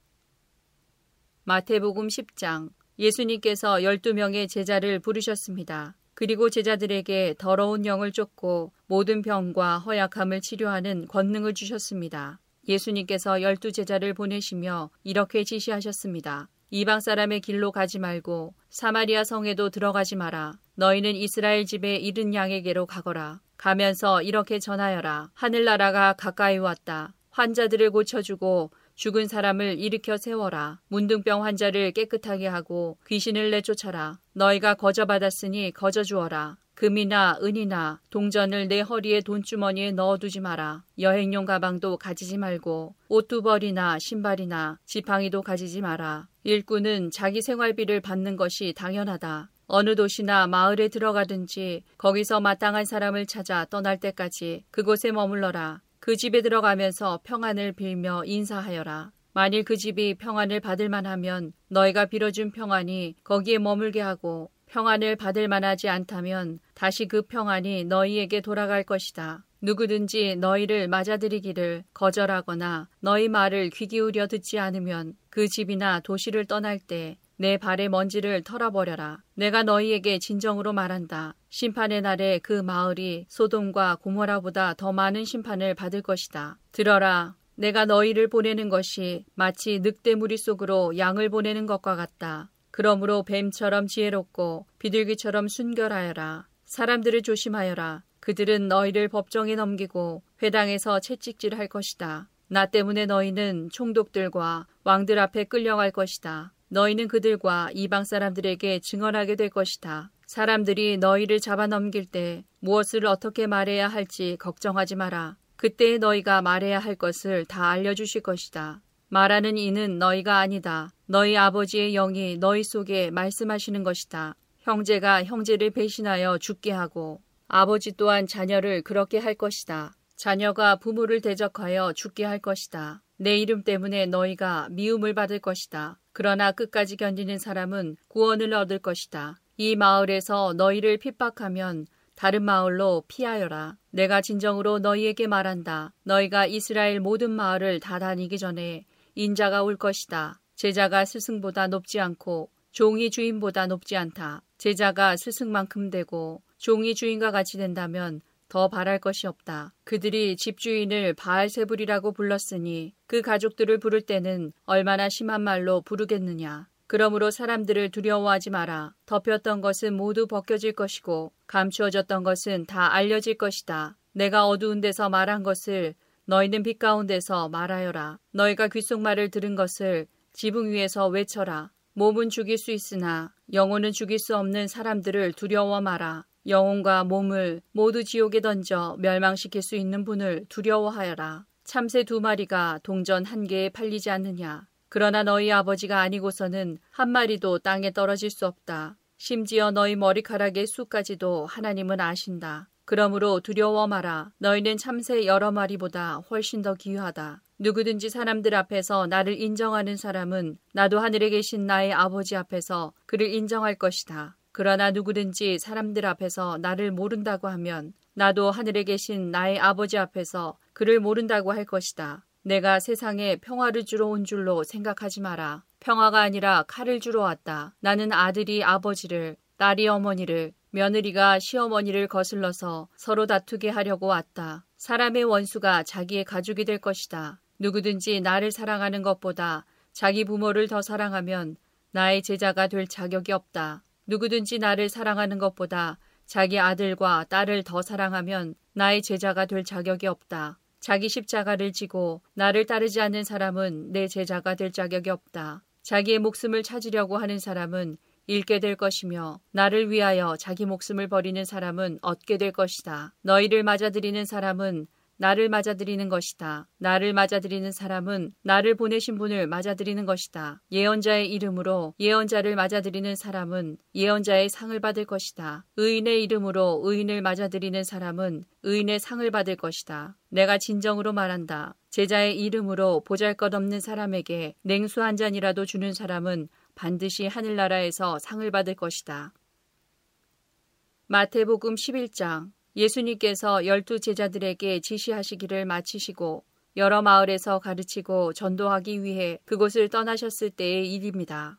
마태복음 10장 예수님께서 12명의 제자를 부르셨습니다. 그리고 제자들에게 더러운 영을 쫓고 모든 병과 허약함을 치료하는 권능을 주셨습니다. 예수님께서 열두 제자를 보내시며 이렇게 지시하셨습니다. 이방 사람의 길로 가지 말고 사마리아 성에도 들어가지 마라. 너희는 이스라엘 집에 이른 양에게로 가거라. 가면서 이렇게 전하여라. 하늘나라가 가까이 왔다. 환자들을 고쳐주고 죽은 사람을 일으켜 세워라. 문둥병 환자를 깨끗하게 하고 귀신을 내쫓아라. 너희가 거저 받았으니 거저 주어라. 금이나 은이나 동전을 내 허리에 돈주머니에 넣어두지 마라. 여행용 가방도 가지지 말고 옷두벌이나 신발이나 지팡이도 가지지 마라. 일꾼은 자기 생활비를 받는 것이 당연하다. 어느 도시나 마을에 들어가든지 거기서 마땅한 사람을 찾아 떠날 때까지 그곳에 머물러라. 그 집에 들어가면서 평안을 빌며 인사하여라. 만일 그 집이 평안을 받을 만하면 너희가 빌어준 평안이 거기에 머물게 하고 평안을 받을 만하지 않다면 다시 그 평안이 너희에게 돌아갈 것이다. 누구든지 너희를 맞아들이기를 거절하거나 너희 말을 귀 기울여 듣지 않으면 그 집이나 도시를 떠날 때 내 발의 먼지를 털어버려라. 내가 너희에게 진정으로 말한다. 심판의 날에 그 마을이 소돔과 고모라보다 더 많은 심판을 받을 것이다. 들어라. 내가 너희를 보내는 것이 마치 늑대 무리 속으로 양을 보내는 것과 같다. 그러므로 뱀처럼 지혜롭고 비둘기처럼 순결하여라. 사람들을 조심하여라. 그들은 너희를 법정에 넘기고 회당에서 채찍질할 것이다. 나 때문에 너희는 총독들과 왕들 앞에 끌려갈 것이다. 너희는 그들과 이방 사람들에게 증언하게 될 것이다. 사람들이 너희를 잡아 넘길 때 무엇을 어떻게 말해야 할지 걱정하지 마라. 그때 너희가 말해야 할 것을 다 알려주실 것이다. 말하는 이는 너희가 아니다. 너희 아버지의 영이 너희 속에 말씀하시는 것이다. 형제가 형제를 배신하여 죽게 하고 아버지 또한 자녀를 그렇게 할 것이다. 자녀가 부모를 대적하여 죽게 할 것이다. 내 이름 때문에 너희가 미움을 받을 것이다. 그러나 끝까지 견디는 사람은 구원을 얻을 것이다. 이 마을에서 너희를 핍박하면 다른 마을로 피하여라. 내가 진정으로 너희에게 말한다. 너희가 이스라엘 모든 마을을 다 다니기 전에 인자가 올 것이다. 제자가 스승보다 높지 않고 종이 주인보다 높지 않다. 제자가 스승만큼 되고 종이 주인과 같이 된다면 더 바랄 것이 없다. 그들이 집주인을 바알세불이라고 불렀으니 그 가족들을 부를 때는 얼마나 심한 말로 부르겠느냐. 그러므로 사람들을 두려워하지 마라. 덮였던 것은 모두 벗겨질 것이고 감추어졌던 것은 다 알려질 것이다. 내가 어두운 데서 말한 것을 너희는 빛 가운데서 말하여라. 너희가 귓속말을 들은 것을 지붕 위에서 외쳐라. 몸은 죽일 수 있으나 영혼은 죽일 수 없는 사람들을 두려워 마라. 영혼과 몸을 모두 지옥에 던져 멸망시킬 수 있는 분을 두려워하여라. 참새 두 마리가 동전 한 개에 팔리지 않느냐. 그러나 너희 아버지가 아니고서는 한 마리도 땅에 떨어질 수 없다. 심지어 너희 머리카락의 수까지도 하나님은 아신다. 그러므로 두려워 마라. 너희는 참새 여러 마리보다 훨씬 더 귀하다. 누구든지 사람들 앞에서 나를 인정하는 사람은 나도 하늘에 계신 나의 아버지 앞에서 그를 인정할 것이다. 그러나 누구든지 사람들 앞에서 나를 모른다고 하면 나도 하늘에 계신 나의 아버지 앞에서 그를 모른다고 할 것이다. 내가 세상에 평화를 주러 온 줄로 생각하지 마라. 평화가 아니라 칼을 주러 왔다. 나는 아들이 아버지를, 딸이 어머니를, 며느리가 시어머니를 거슬러서 서로 다투게 하려고 왔다. 사람의 원수가 자기의 가족이 될 것이다. 누구든지 나를 사랑하는 것보다 자기 부모를 더 사랑하면 나의 제자가 될 자격이 없다. 누구든지 나를 사랑하는 것보다 자기 아들과 딸을 더 사랑하면 나의 제자가 될 자격이 없다. 자기 십자가를 지고 나를 따르지 않는 사람은 내 제자가 될 자격이 없다. 자기의 목숨을 찾으려고 하는 사람은 잃게 될 것이며 나를 위하여 자기 목숨을 버리는 사람은 얻게 될 것이다. 너희를 맞아들이는 사람은 나를 맞아들이는 것이다. 나를 맞아들이는 사람은 나를 보내신 분을 맞아들이는 것이다. 예언자의 이름으로 예언자를 맞아들이는 사람은 예언자의 상을 받을 것이다. 의인의 이름으로 의인을 맞아들이는 사람은 의인의 상을 받을 것이다. 내가 진정으로 말한다. 제자의 이름으로 보잘것없는 사람에게 냉수 한 잔이라도 주는 사람은 반드시 하늘나라에서 상을 받을 것이다. 마태복음 11장 예수님께서 열두 제자들에게 지시하시기를 마치시고 여러 마을에서 가르치고 전도하기 위해 그곳을 떠나셨을 때의 일입니다.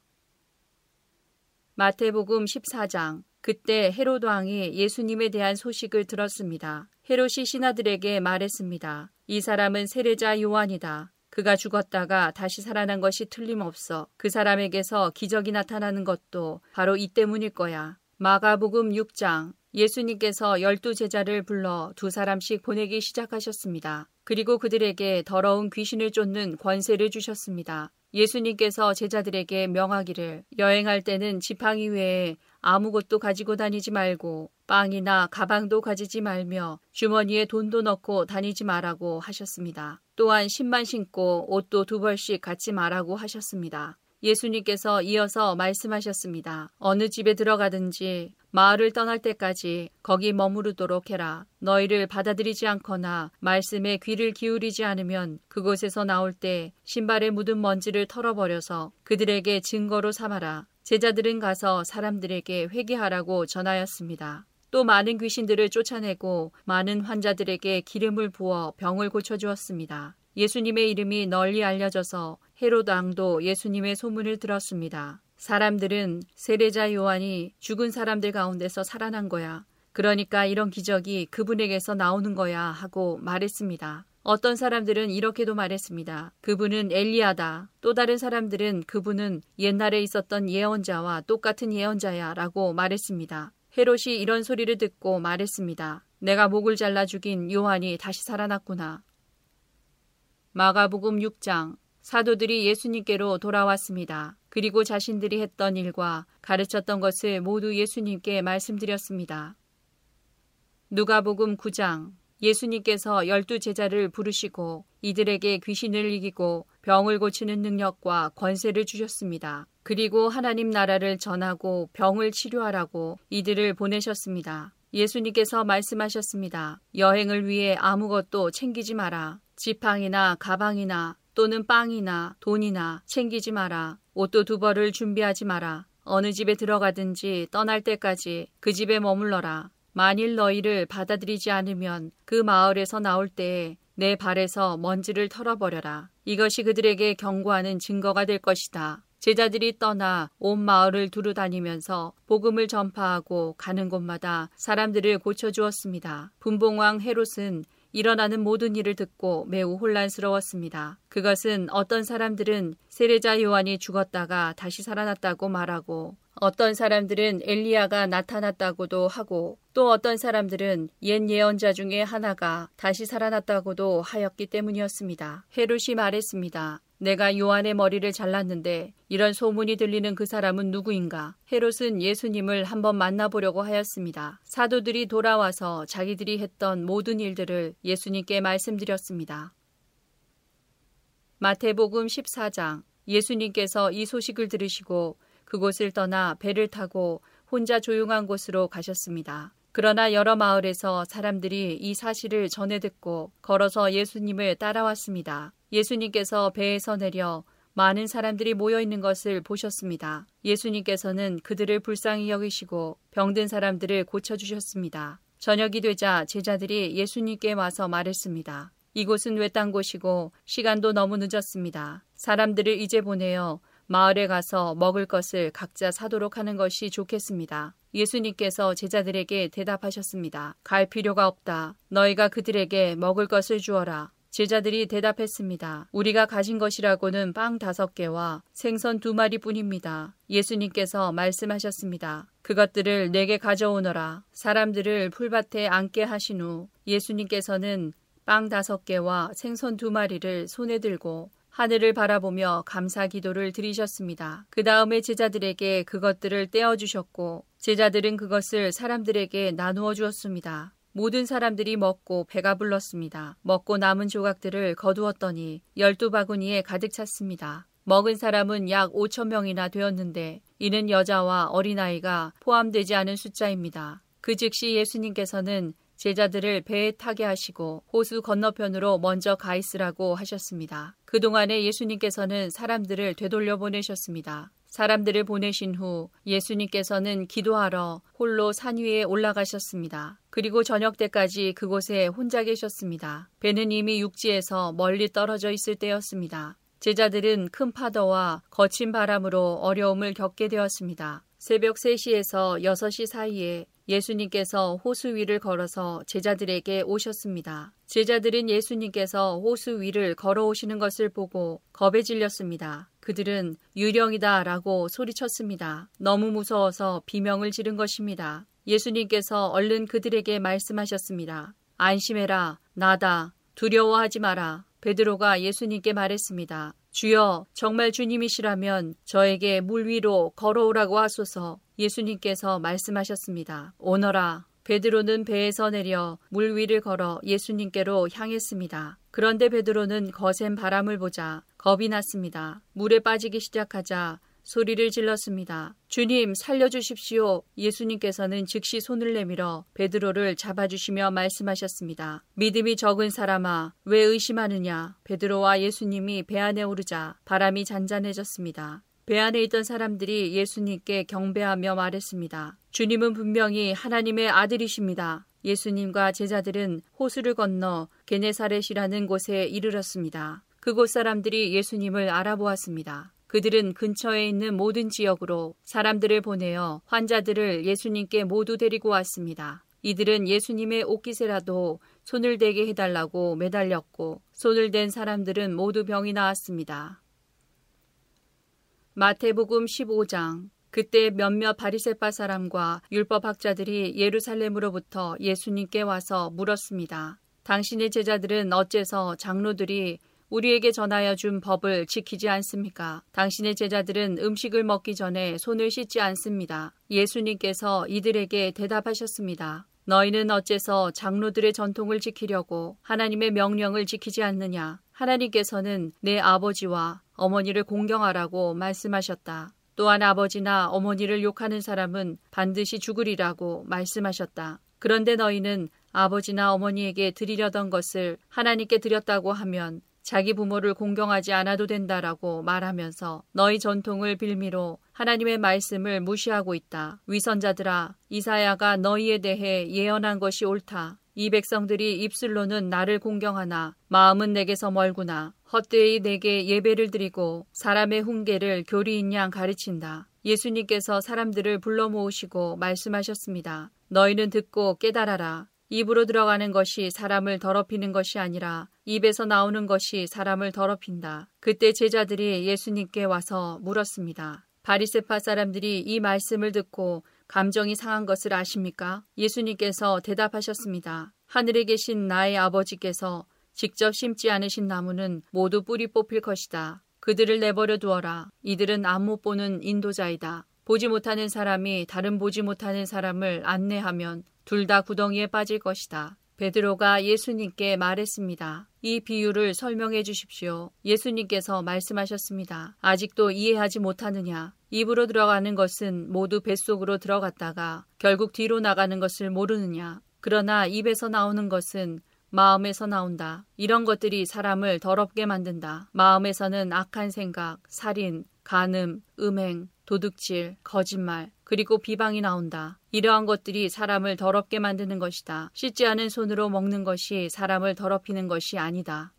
마태복음 14장 그때 헤롯 왕이 예수님에 대한 소식을 들었습니다. 헤롯이 신하들에게 말했습니다. 이 사람은 세례자 요한이다. 그가 죽었다가 다시 살아난 것이 틀림없어 그 사람에게서 기적이 나타나는 것도 바로 이 때문일 거야. 마가복음 6장 예수님께서 열두 제자를 불러 두 사람씩 보내기 시작하셨습니다. 그리고 그들에게 더러운 귀신을 쫓는 권세를 주셨습니다. 예수님께서 제자들에게 명하기를 여행할 때는 지팡이 외에 아무것도 가지고 다니지 말고 빵이나 가방도 가지지 말며 주머니에 돈도 넣고 다니지 말라고 하셨습니다. 또한 신만 신고 옷도 두 벌씩 갖지 말라고 하셨습니다. 예수님께서 이어서 말씀하셨습니다. 어느 집에 들어가든지 마을을 떠날 때까지 거기 머무르도록 해라. 너희를 받아들이지 않거나 말씀에 귀를 기울이지 않으면 그곳에서 나올 때 신발에 묻은 먼지를 털어버려서 그들에게 증거로 삼아라. 제자들은 가서 사람들에게 회개하라고 전하였습니다. 또 많은 귀신들을 쫓아내고 많은 환자들에게 기름을 부어 병을 고쳐주었습니다. 예수님의 이름이 널리 알려져서 헤롯 왕도 예수님의 소문을 들었습니다. 사람들은 세례자 요한이 죽은 사람들 가운데서 살아난 거야. 그러니까 이런 기적이 그분에게서 나오는 거야 하고 말했습니다. 어떤 사람들은 이렇게도 말했습니다. 그분은 엘리야다. 또 다른 사람들은 그분은 옛날에 있었던 예언자와 똑같은 예언자야 라고 말했습니다. 헤롯이 이런 소리를 듣고 말했습니다. 내가 목을 잘라 죽인 요한이 다시 살아났구나. 마가복음 6장 사도들이 예수님께로 돌아왔습니다. 그리고 자신들이 했던 일과 가르쳤던 것을 모두 예수님께 말씀드렸습니다. 누가복음 9장 예수님께서 열두 제자를 부르시고 이들에게 귀신을 이기고 병을 고치는 능력과 권세를 주셨습니다. 그리고 하나님 나라를 전하고 병을 치료하라고 이들을 보내셨습니다. 예수님께서 말씀하셨습니다. 여행을 위해 아무것도 챙기지 마라. 지팡이나 가방이나 또는 빵이나 돈이나 챙기지 마라. 옷도 두 벌을 준비하지 마라. 어느 집에 들어가든지 떠날 때까지 그 집에 머물러라. 만일 너희를 받아들이지 않으면 그 마을에서 나올 때에 내 발에서 먼지를 털어버려라. 이것이 그들에게 경고하는 증거가 될 것이다. 제자들이 떠나 온 마을을 두루 다니면서 복음을 전파하고 가는 곳마다 사람들을 고쳐주었습니다. 분봉왕 헤롯은 일어나는 모든 일을 듣고 매우 혼란스러웠습니다. 그것은 어떤 사람들은 세례자 요한이 죽었다가 다시 살아났다고 말하고 어떤 사람들은 엘리야가 나타났다고도 하고 또 어떤 사람들은 옛 예언자 중에 하나가 다시 살아났다고도 하였기 때문이었습니다. 헤롯이 말했습니다. 내가 요한의 머리를 잘랐는데 이런 소문이 들리는 그 사람은 누구인가? 헤롯은 예수님을 한번 만나보려고 하였습니다. 사도들이 돌아와서 자기들이 했던 모든 일들을 예수님께 말씀드렸습니다. 마태복음 14장 예수님께서 이 소식을 들으시고 그곳을 떠나 배를 타고 혼자 조용한 곳으로 가셨습니다. 그러나 여러 마을에서 사람들이 이 사실을 전해 듣고 걸어서 예수님을 따라왔습니다. 예수님께서 배에서 내려 많은 사람들이 모여 있는 것을 보셨습니다. 예수님께서는 그들을 불쌍히 여기시고 병든 사람들을 고쳐주셨습니다. 저녁이 되자 제자들이 예수님께 와서 말했습니다. 이곳은 외딴 곳이고 시간도 너무 늦었습니다. 사람들을 이제 보내어 마을에 가서 먹을 것을 각자 사도록 하는 것이 좋겠습니다. 예수님께서 제자들에게 대답하셨습니다. 갈 필요가 없다. 너희가 그들에게 먹을 것을 주어라. 제자들이 대답했습니다. 우리가 가진 것이라고는 빵 다섯 개와 생선 두 마리 뿐입니다. 예수님께서 말씀하셨습니다. 그것들을 내게 가져오너라. 사람들을 풀밭에 앉게 하신 후 예수님께서는 빵 다섯 개와 생선 두 마리를 손에 들고 하늘을 바라보며 감사 기도를 드리셨습니다. 그 다음에 제자들에게 그것들을 떼어주셨고 제자들은 그것을 사람들에게 나누어 주었습니다. 모든 사람들이 먹고 배가 불렀습니다. 먹고 남은 조각들을 거두었더니 열두 바구니에 가득 찼습니다. 먹은 사람은 약 5천 명이나 되었는데 이는 여자와 어린아이가 포함되지 않은 숫자입니다. 그 즉시 예수님께서는 제자들을 배에 타게 하시고 호수 건너편으로 먼저 가 있으라고 하셨습니다. 그동안에 예수님께서는 사람들을 되돌려 보내셨습니다. 사람들을 보내신 후 예수님께서는 기도하러 홀로 산 위에 올라가셨습니다. 그리고 저녁 때까지 그곳에 혼자 계셨습니다. 배는 이미 육지에서 멀리 떨어져 있을 때였습니다. 제자들은 큰 파도와 거친 바람으로 어려움을 겪게 되었습니다. 새벽 3시에서 6시 사이에 예수님께서 호수 위를 걸어서 제자들에게 오셨습니다. 제자들은 예수님께서 호수 위를 걸어오시는 것을 보고 겁에 질렸습니다. 그들은 유령이다 라고 소리쳤습니다. 너무 무서워서 비명을 지른 것입니다. 예수님께서 얼른 그들에게 말씀하셨습니다. 안심해라. 나다. 두려워하지 마라. 베드로가 예수님께 말했습니다. 주여, 정말 주님이시라면 저에게 물 위로 걸어오라고 하소서. 예수님께서 말씀하셨습니다. 오너라. 베드로는 배에서 내려 물 위를 걸어 예수님께로 향했습니다. 그런데 베드로는 거센 바람을 보자 겁이 났습니다. 물에 빠지기 시작하자 소리를 질렀습니다. 주님, 살려주십시오. 예수님께서는 즉시 손을 내밀어 베드로를 잡아주시며 말씀하셨습니다. 믿음이 적은 사람아, 왜 의심하느냐? 베드로와 예수님이 배 안에 오르자 바람이 잔잔해졌습니다. 배 안에 있던 사람들이 예수님께 경배하며 말했습니다. 주님은 분명히 하나님의 아들이십니다. 예수님과 제자들은 호수를 건너 게네사렛이라는 곳에 이르렀습니다. 그곳 사람들이 예수님을 알아보았습니다. 그들은 근처에 있는 모든 지역으로 사람들을 보내어 환자들을 예수님께 모두 데리고 왔습니다. 이들은 예수님의 옷깃에라도 손을 대게 해달라고 매달렸고 손을 댄 사람들은 모두 병이 나았습니다. 마태복음 15장 그때 몇몇 바리새파 사람과 율법학자들이 예루살렘으로부터 예수님께 와서 물었습니다. 당신의 제자들은 어째서 장로들이 우리에게 전하여 준 법을 지키지 않습니까? 당신의 제자들은 음식을 먹기 전에 손을 씻지 않습니다. 예수님께서 이들에게 대답하셨습니다. 너희는 어째서 장로들의 전통을 지키려고 하나님의 명령을 지키지 않느냐? 하나님께서는 내 아버지와 어머니를 공경하라고 말씀하셨다. 또한 아버지나 어머니를 욕하는 사람은 반드시 죽으리라고 말씀하셨다. 그런데 너희는 아버지나 어머니에게 드리려던 것을 하나님께 드렸다고 하면 자기 부모를 공경하지 않아도 된다라고 말하면서 너희 전통을 빌미로 하나님의 말씀을 무시하고 있다. 위선자들아, 이사야가 너희에 대해 예언한 것이 옳다. 이 백성들이 입술로는 나를 공경하나 마음은 내게서 멀구나. 헛되이 내게 예배를 드리고 사람의 훈계를 교리인 양 가르친다. 예수님께서 사람들을 불러 모으시고 말씀하셨습니다. 너희는 듣고 깨달아라. 입으로 들어가는 것이 사람을 더럽히는 것이 아니라 입에서 나오는 것이 사람을 더럽힌다. 그때 제자들이 예수님께 와서 물었습니다. 바리세파 사람들이 이 말씀을 듣고 감정이 상한 것을 아십니까? 예수님께서 대답하셨습니다. 하늘에 계신 나의 아버지께서 직접 심지 않으신 나무는 모두 뿌리 뽑힐 것이다. 그들을 내버려 두어라. 이들은 안 못 보는 인도자이다. 보지 못하는 사람이 다른 보지 못하는 사람을 안내하면 둘 다 구덩이에 빠질 것이다. 베드로가 예수님께 말했습니다. 이 비유를 설명해 주십시오. 예수님께서 말씀하셨습니다. 아직도 이해하지 못하느냐? 입으로 들어가는 것은 모두 뱃속으로 들어갔다가 결국 뒤로 나가는 것을 모르느냐? 그러나 입에서 나오는 것은 마음에서 나온다. 이런 것들이 사람을 더럽게 만든다. 마음에서는 악한 생각, 살인, 간음, 음행, 도둑질, 거짓말, 그리고 비방이 나온다. 이러한 것들이 사람을 더럽게 만드는 것이다. 씻지 않은 손으로 먹는 것이 사람을 더럽히는 것이 아니다.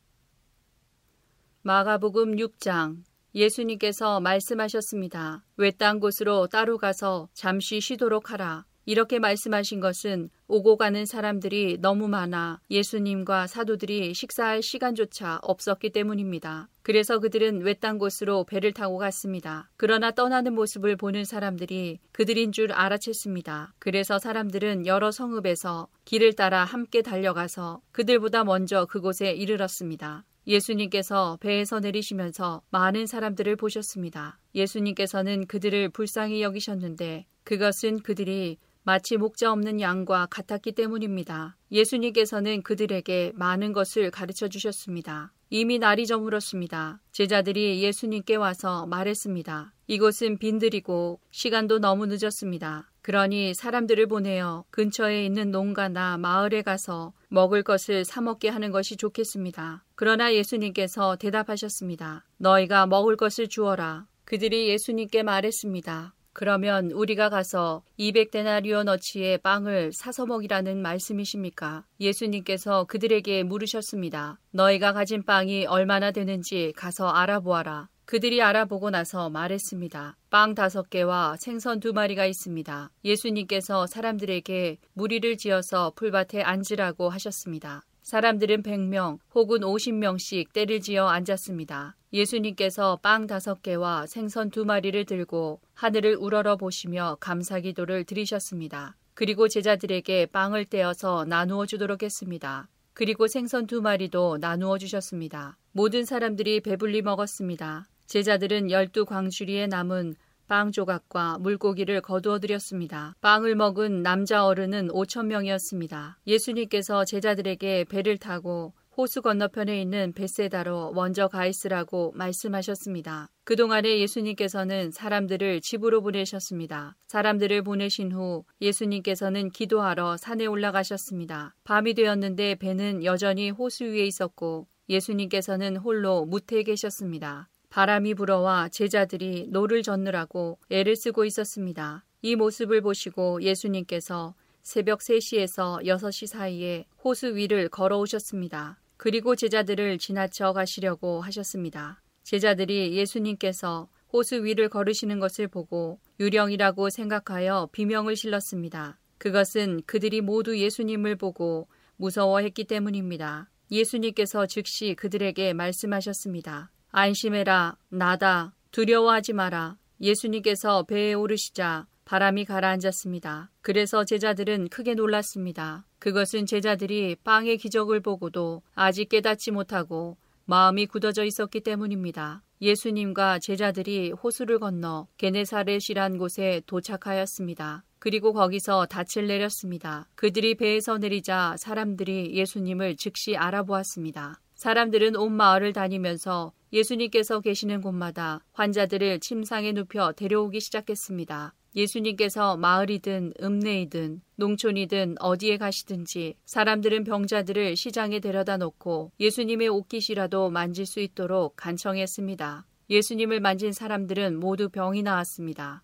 마가복음 6장 예수님께서 말씀하셨습니다. 외딴 곳으로 따로 가서 잠시 쉬도록 하라. 이렇게 말씀하신 것은 오고 가는 사람들이 너무 많아 예수님과 사도들이 식사할 시간조차 없었기 때문입니다. 그래서 그들은 외딴 곳으로 배를 타고 갔습니다. 그러나 떠나는 모습을 보는 사람들이 그들인 줄 알아챘습니다. 그래서 사람들은 여러 성읍에서 길을 따라 함께 달려가서 그들보다 먼저 그곳에 이르렀습니다. 예수님께서 배에서 내리시면서 많은 사람들을 보셨습니다. 예수님께서는 그들을 불쌍히 여기셨는데 그것은 그들이 마치 목자 없는 양과 같았기 때문입니다. 예수님께서는 그들에게 많은 것을 가르쳐 주셨습니다. 이미 날이 저물었습니다. 제자들이 예수님께 와서 말했습니다. 이곳은 빈들이고 시간도 너무 늦었습니다. 그러니 사람들을 보내어 근처에 있는 농가나 마을에 가서 먹을 것을 사먹게 하는 것이 좋겠습니다. 그러나 예수님께서 대답하셨습니다. 너희가 먹을 것을 주어라. 그들이 예수님께 말했습니다. 그러면 우리가 가서 200데나리오너치의 빵을 사서 먹이라는 말씀이십니까? 예수님께서 그들에게 물으셨습니다. 너희가 가진 빵이 얼마나 되는지 가서 알아보아라. 그들이 알아보고 나서 말했습니다. 빵 다섯 개와 생선 두 마리가 있습니다. 예수님께서 사람들에게 무리를 지어서 풀밭에 앉으라고 하셨습니다. 사람들은 100명 혹은 50명씩 때를 지어 앉았습니다. 예수님께서 빵 다섯 개와 생선 두 마리를 들고 하늘을 우러러 보시며 감사 기도를 드리셨습니다. 그리고 제자들에게 빵을 떼어서 나누어 주도록 했습니다. 그리고 생선 두 마리도 나누어 주셨습니다. 모든 사람들이 배불리 먹었습니다. 제자들은 열두 광주리에 남은 빵 조각과 물고기를 거두어들였습니다. 빵을 먹은 남자 어른은 5천 명이었습니다. 예수님께서 제자들에게 배를 타고 호수 건너편에 있는 벳새다로 먼저 가 있으라고 말씀하셨습니다. 그동안에 예수님께서는 사람들을 집으로 보내셨습니다. 사람들을 보내신 후 예수님께서는 기도하러 산에 올라가셨습니다. 밤이 되었는데 배는 여전히 호수 위에 있었고 예수님께서는 홀로 뭍에 계셨습니다. 바람이 불어와 제자들이 노를 젓느라고 애를 쓰고 있었습니다. 이 모습을 보시고 예수님께서 새벽 3시에서 6시 사이에 호수 위를 걸어오셨습니다. 그리고 제자들을 지나쳐 가시려고 하셨습니다. 제자들이 예수님께서 호수 위를 걸으시는 것을 보고 유령이라고 생각하여 비명을 실렀습니다. 그것은 그들이 모두 예수님을 보고 무서워했기 때문입니다. 예수님께서 즉시 그들에게 말씀하셨습니다. 안심해라. 나다. 두려워하지 마라. 예수님께서 배에 오르시자 바람이 가라앉았습니다. 그래서 제자들은 크게 놀랐습니다. 그것은 제자들이 빵의 기적을 보고도 아직 깨닫지 못하고 마음이 굳어져 있었기 때문입니다. 예수님과 제자들이 호수를 건너 게네사렛이란 곳에 도착하였습니다. 그리고 거기서 닻을 내렸습니다. 그들이 배에서 내리자 사람들이 예수님을 즉시 알아보았습니다. 사람들은 온 마을을 다니면서 예수님께서 계시는 곳마다 환자들을 침상에 눕혀 데려오기 시작했습니다. 예수님께서 마을이든 읍내이든 농촌이든 어디에 가시든지 사람들은 병자들을 시장에 데려다 놓고 예수님의 옷깃이라도 만질 수 있도록 간청했습니다. 예수님을 만진 사람들은 모두 병이 나았습니다.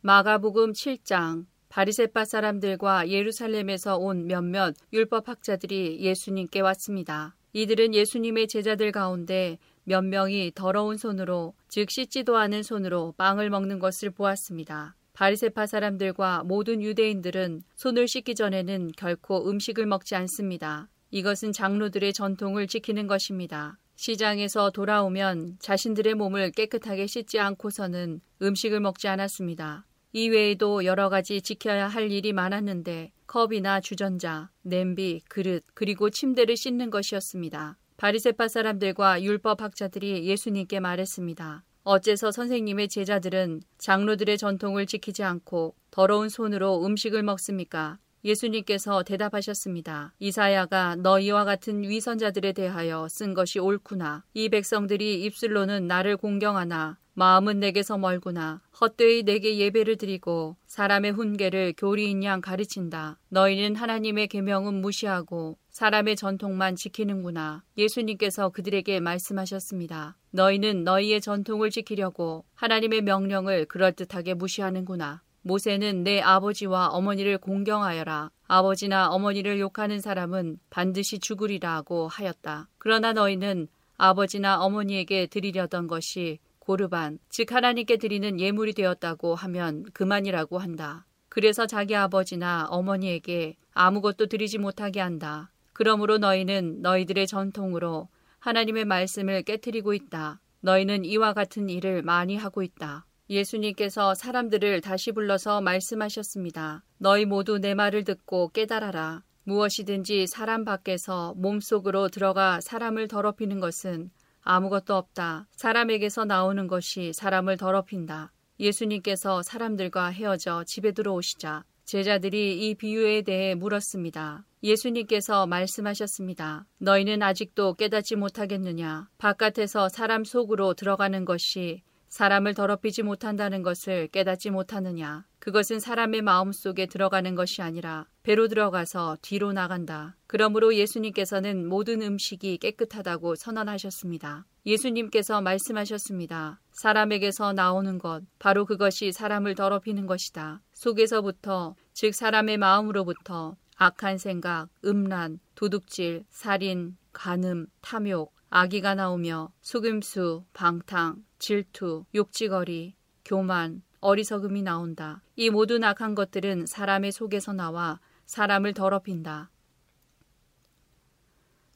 마가복음 7장 바리세파 사람들과 예루살렘에서 온 몇몇 율법학자들이 예수님께 왔습니다. 이들은 예수님의 제자들 가운데 몇 명이 더러운 손으로 즉 씻지도 않은 손으로 빵을 먹는 것을 보았습니다. 바리세파 사람들과 모든 유대인들은 손을 씻기 전에는 결코 음식을 먹지 않습니다. 이것은 장로들의 전통을 지키는 것입니다. 시장에서 돌아오면 자신들의 몸을 깨끗하게 씻지 않고서는 음식을 먹지 않았습니다. 이외에도 여러 가지 지켜야 할 일이 많았는데 컵이나 주전자, 냄비, 그릇, 그리고 침대를 씻는 것이었습니다. 바리세파 사람들과 율법 학자들이 예수님께 말했습니다. 어째서 선생님의 제자들은 장로들의 전통을 지키지 않고 더러운 손으로 음식을 먹습니까? 예수님께서 대답하셨습니다. 이사야가 너희와 같은 위선자들에 대하여 쓴 것이 옳구나. 이 백성들이 입술로는 나를 공경하나 마음은 내게서 멀구나. 헛되이 내게 예배를 드리고 사람의 훈계를 교리인 양 가르친다. 너희는 하나님의 계명은 무시하고 사람의 전통만 지키는구나. 예수님께서 그들에게 말씀하셨습니다. 너희는 너희의 전통을 지키려고 하나님의 명령을 그럴듯하게 무시하는구나. 모세는 내 아버지와 어머니를 공경하여라. 아버지나 어머니를 욕하는 사람은 반드시 죽으리라고 하였다. 그러나 너희는 아버지나 어머니에게 드리려던 것이 고르반, 즉 하나님께 드리는 예물이 되었다고 하면 그만이라고 한다. 그래서 자기 아버지나 어머니에게 아무것도 드리지 못하게 한다. 그러므로 너희는 너희들의 전통으로 하나님의 말씀을 깨뜨리고 있다. 너희는 이와 같은 일을 많이 하고 있다. 예수님께서 사람들을 다시 불러서 말씀하셨습니다. 너희 모두 내 말을 듣고 깨달아라. 무엇이든지 사람 밖에서 몸속으로 들어가 사람을 더럽히는 것은 아무것도 없다. 사람에게서 나오는 것이 사람을 더럽힌다. 예수님께서 사람들과 헤어져 집에 들어오시자 제자들이 이 비유에 대해 물었습니다. 예수님께서 말씀하셨습니다. 너희는 아직도 깨닫지 못하겠느냐? 바깥에서 사람 속으로 들어가는 것이 사람을 더럽히지 못한다는 것을 깨닫지 못하느냐. 그것은 사람의 마음 속에 들어가는 것이 아니라 배로 들어가서 뒤로 나간다. 그러므로 예수님께서는 모든 음식이 깨끗하다고 선언하셨습니다. 예수님께서 말씀하셨습니다. 사람에게서 나오는 것, 바로 그것이 사람을 더럽히는 것이다. 속에서부터, 즉 사람의 마음으로부터 악한 생각, 음란, 도둑질, 살인, 간음, 탐욕, 아기가 나오며 속임수, 방탕, 질투, 욕지거리, 교만, 어리석음이 나온다. 이 모든 악한 것들은 사람의 속에서 나와 사람을 더럽힌다.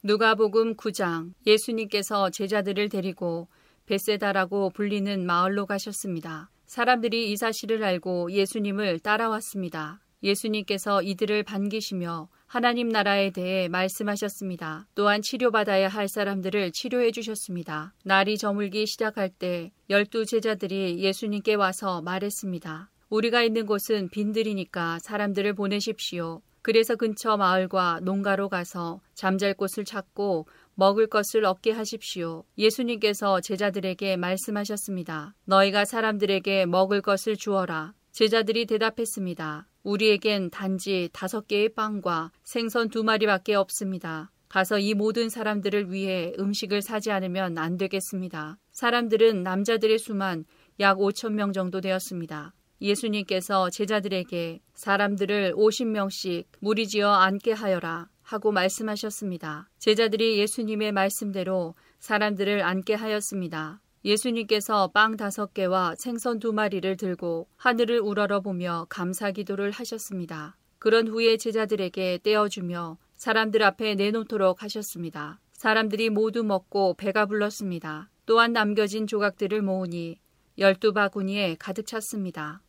누가복음 9장 예수님께서 제자들을 데리고 베세다라고 불리는 마을로 가셨습니다. 사람들이 이 사실을 알고 예수님을 따라왔습니다. 예수님께서 이들을 반기시며 하나님 나라에 대해 말씀하셨습니다. 또한 치료받아야 할 사람들을 치료해 주셨습니다. 날이 저물기 시작할 때 열두 제자들이 예수님께 와서 말했습니다. 우리가 있는 곳은 빈들이니까 사람들을 보내십시오. 그래서 근처 마을과 농가로 가서 잠잘 곳을 찾고 먹을 것을 얻게 하십시오. 예수님께서 제자들에게 말씀하셨습니다. 너희가 사람들에게 먹을 것을 주어라. 제자들이 대답했습니다. 우리에겐 단지 다섯 개의 빵과 생선 두 마리밖에 없습니다. 가서 이 모든 사람들을 위해 음식을 사지 않으면 안 되겠습니다. 사람들은 남자들의 수만 약 5천 명 정도 되었습니다. 예수님께서 제자들에게 사람들을 50명씩 무리지어 앉게 하여라 하고 말씀하셨습니다. 제자들이 예수님의 말씀대로 사람들을 앉게 하였습니다. 예수님께서 빵 다섯 개와 생선 두 마리를 들고 하늘을 우러러보며 감사 기도를 하셨습니다. 그런 후에 제자들에게 떼어주며 사람들 앞에 내놓도록 하셨습니다. 사람들이 모두 먹고 배가 불렀습니다. 또한 남겨진 조각들을 모으니 열두 바구니에 가득 찼습니다.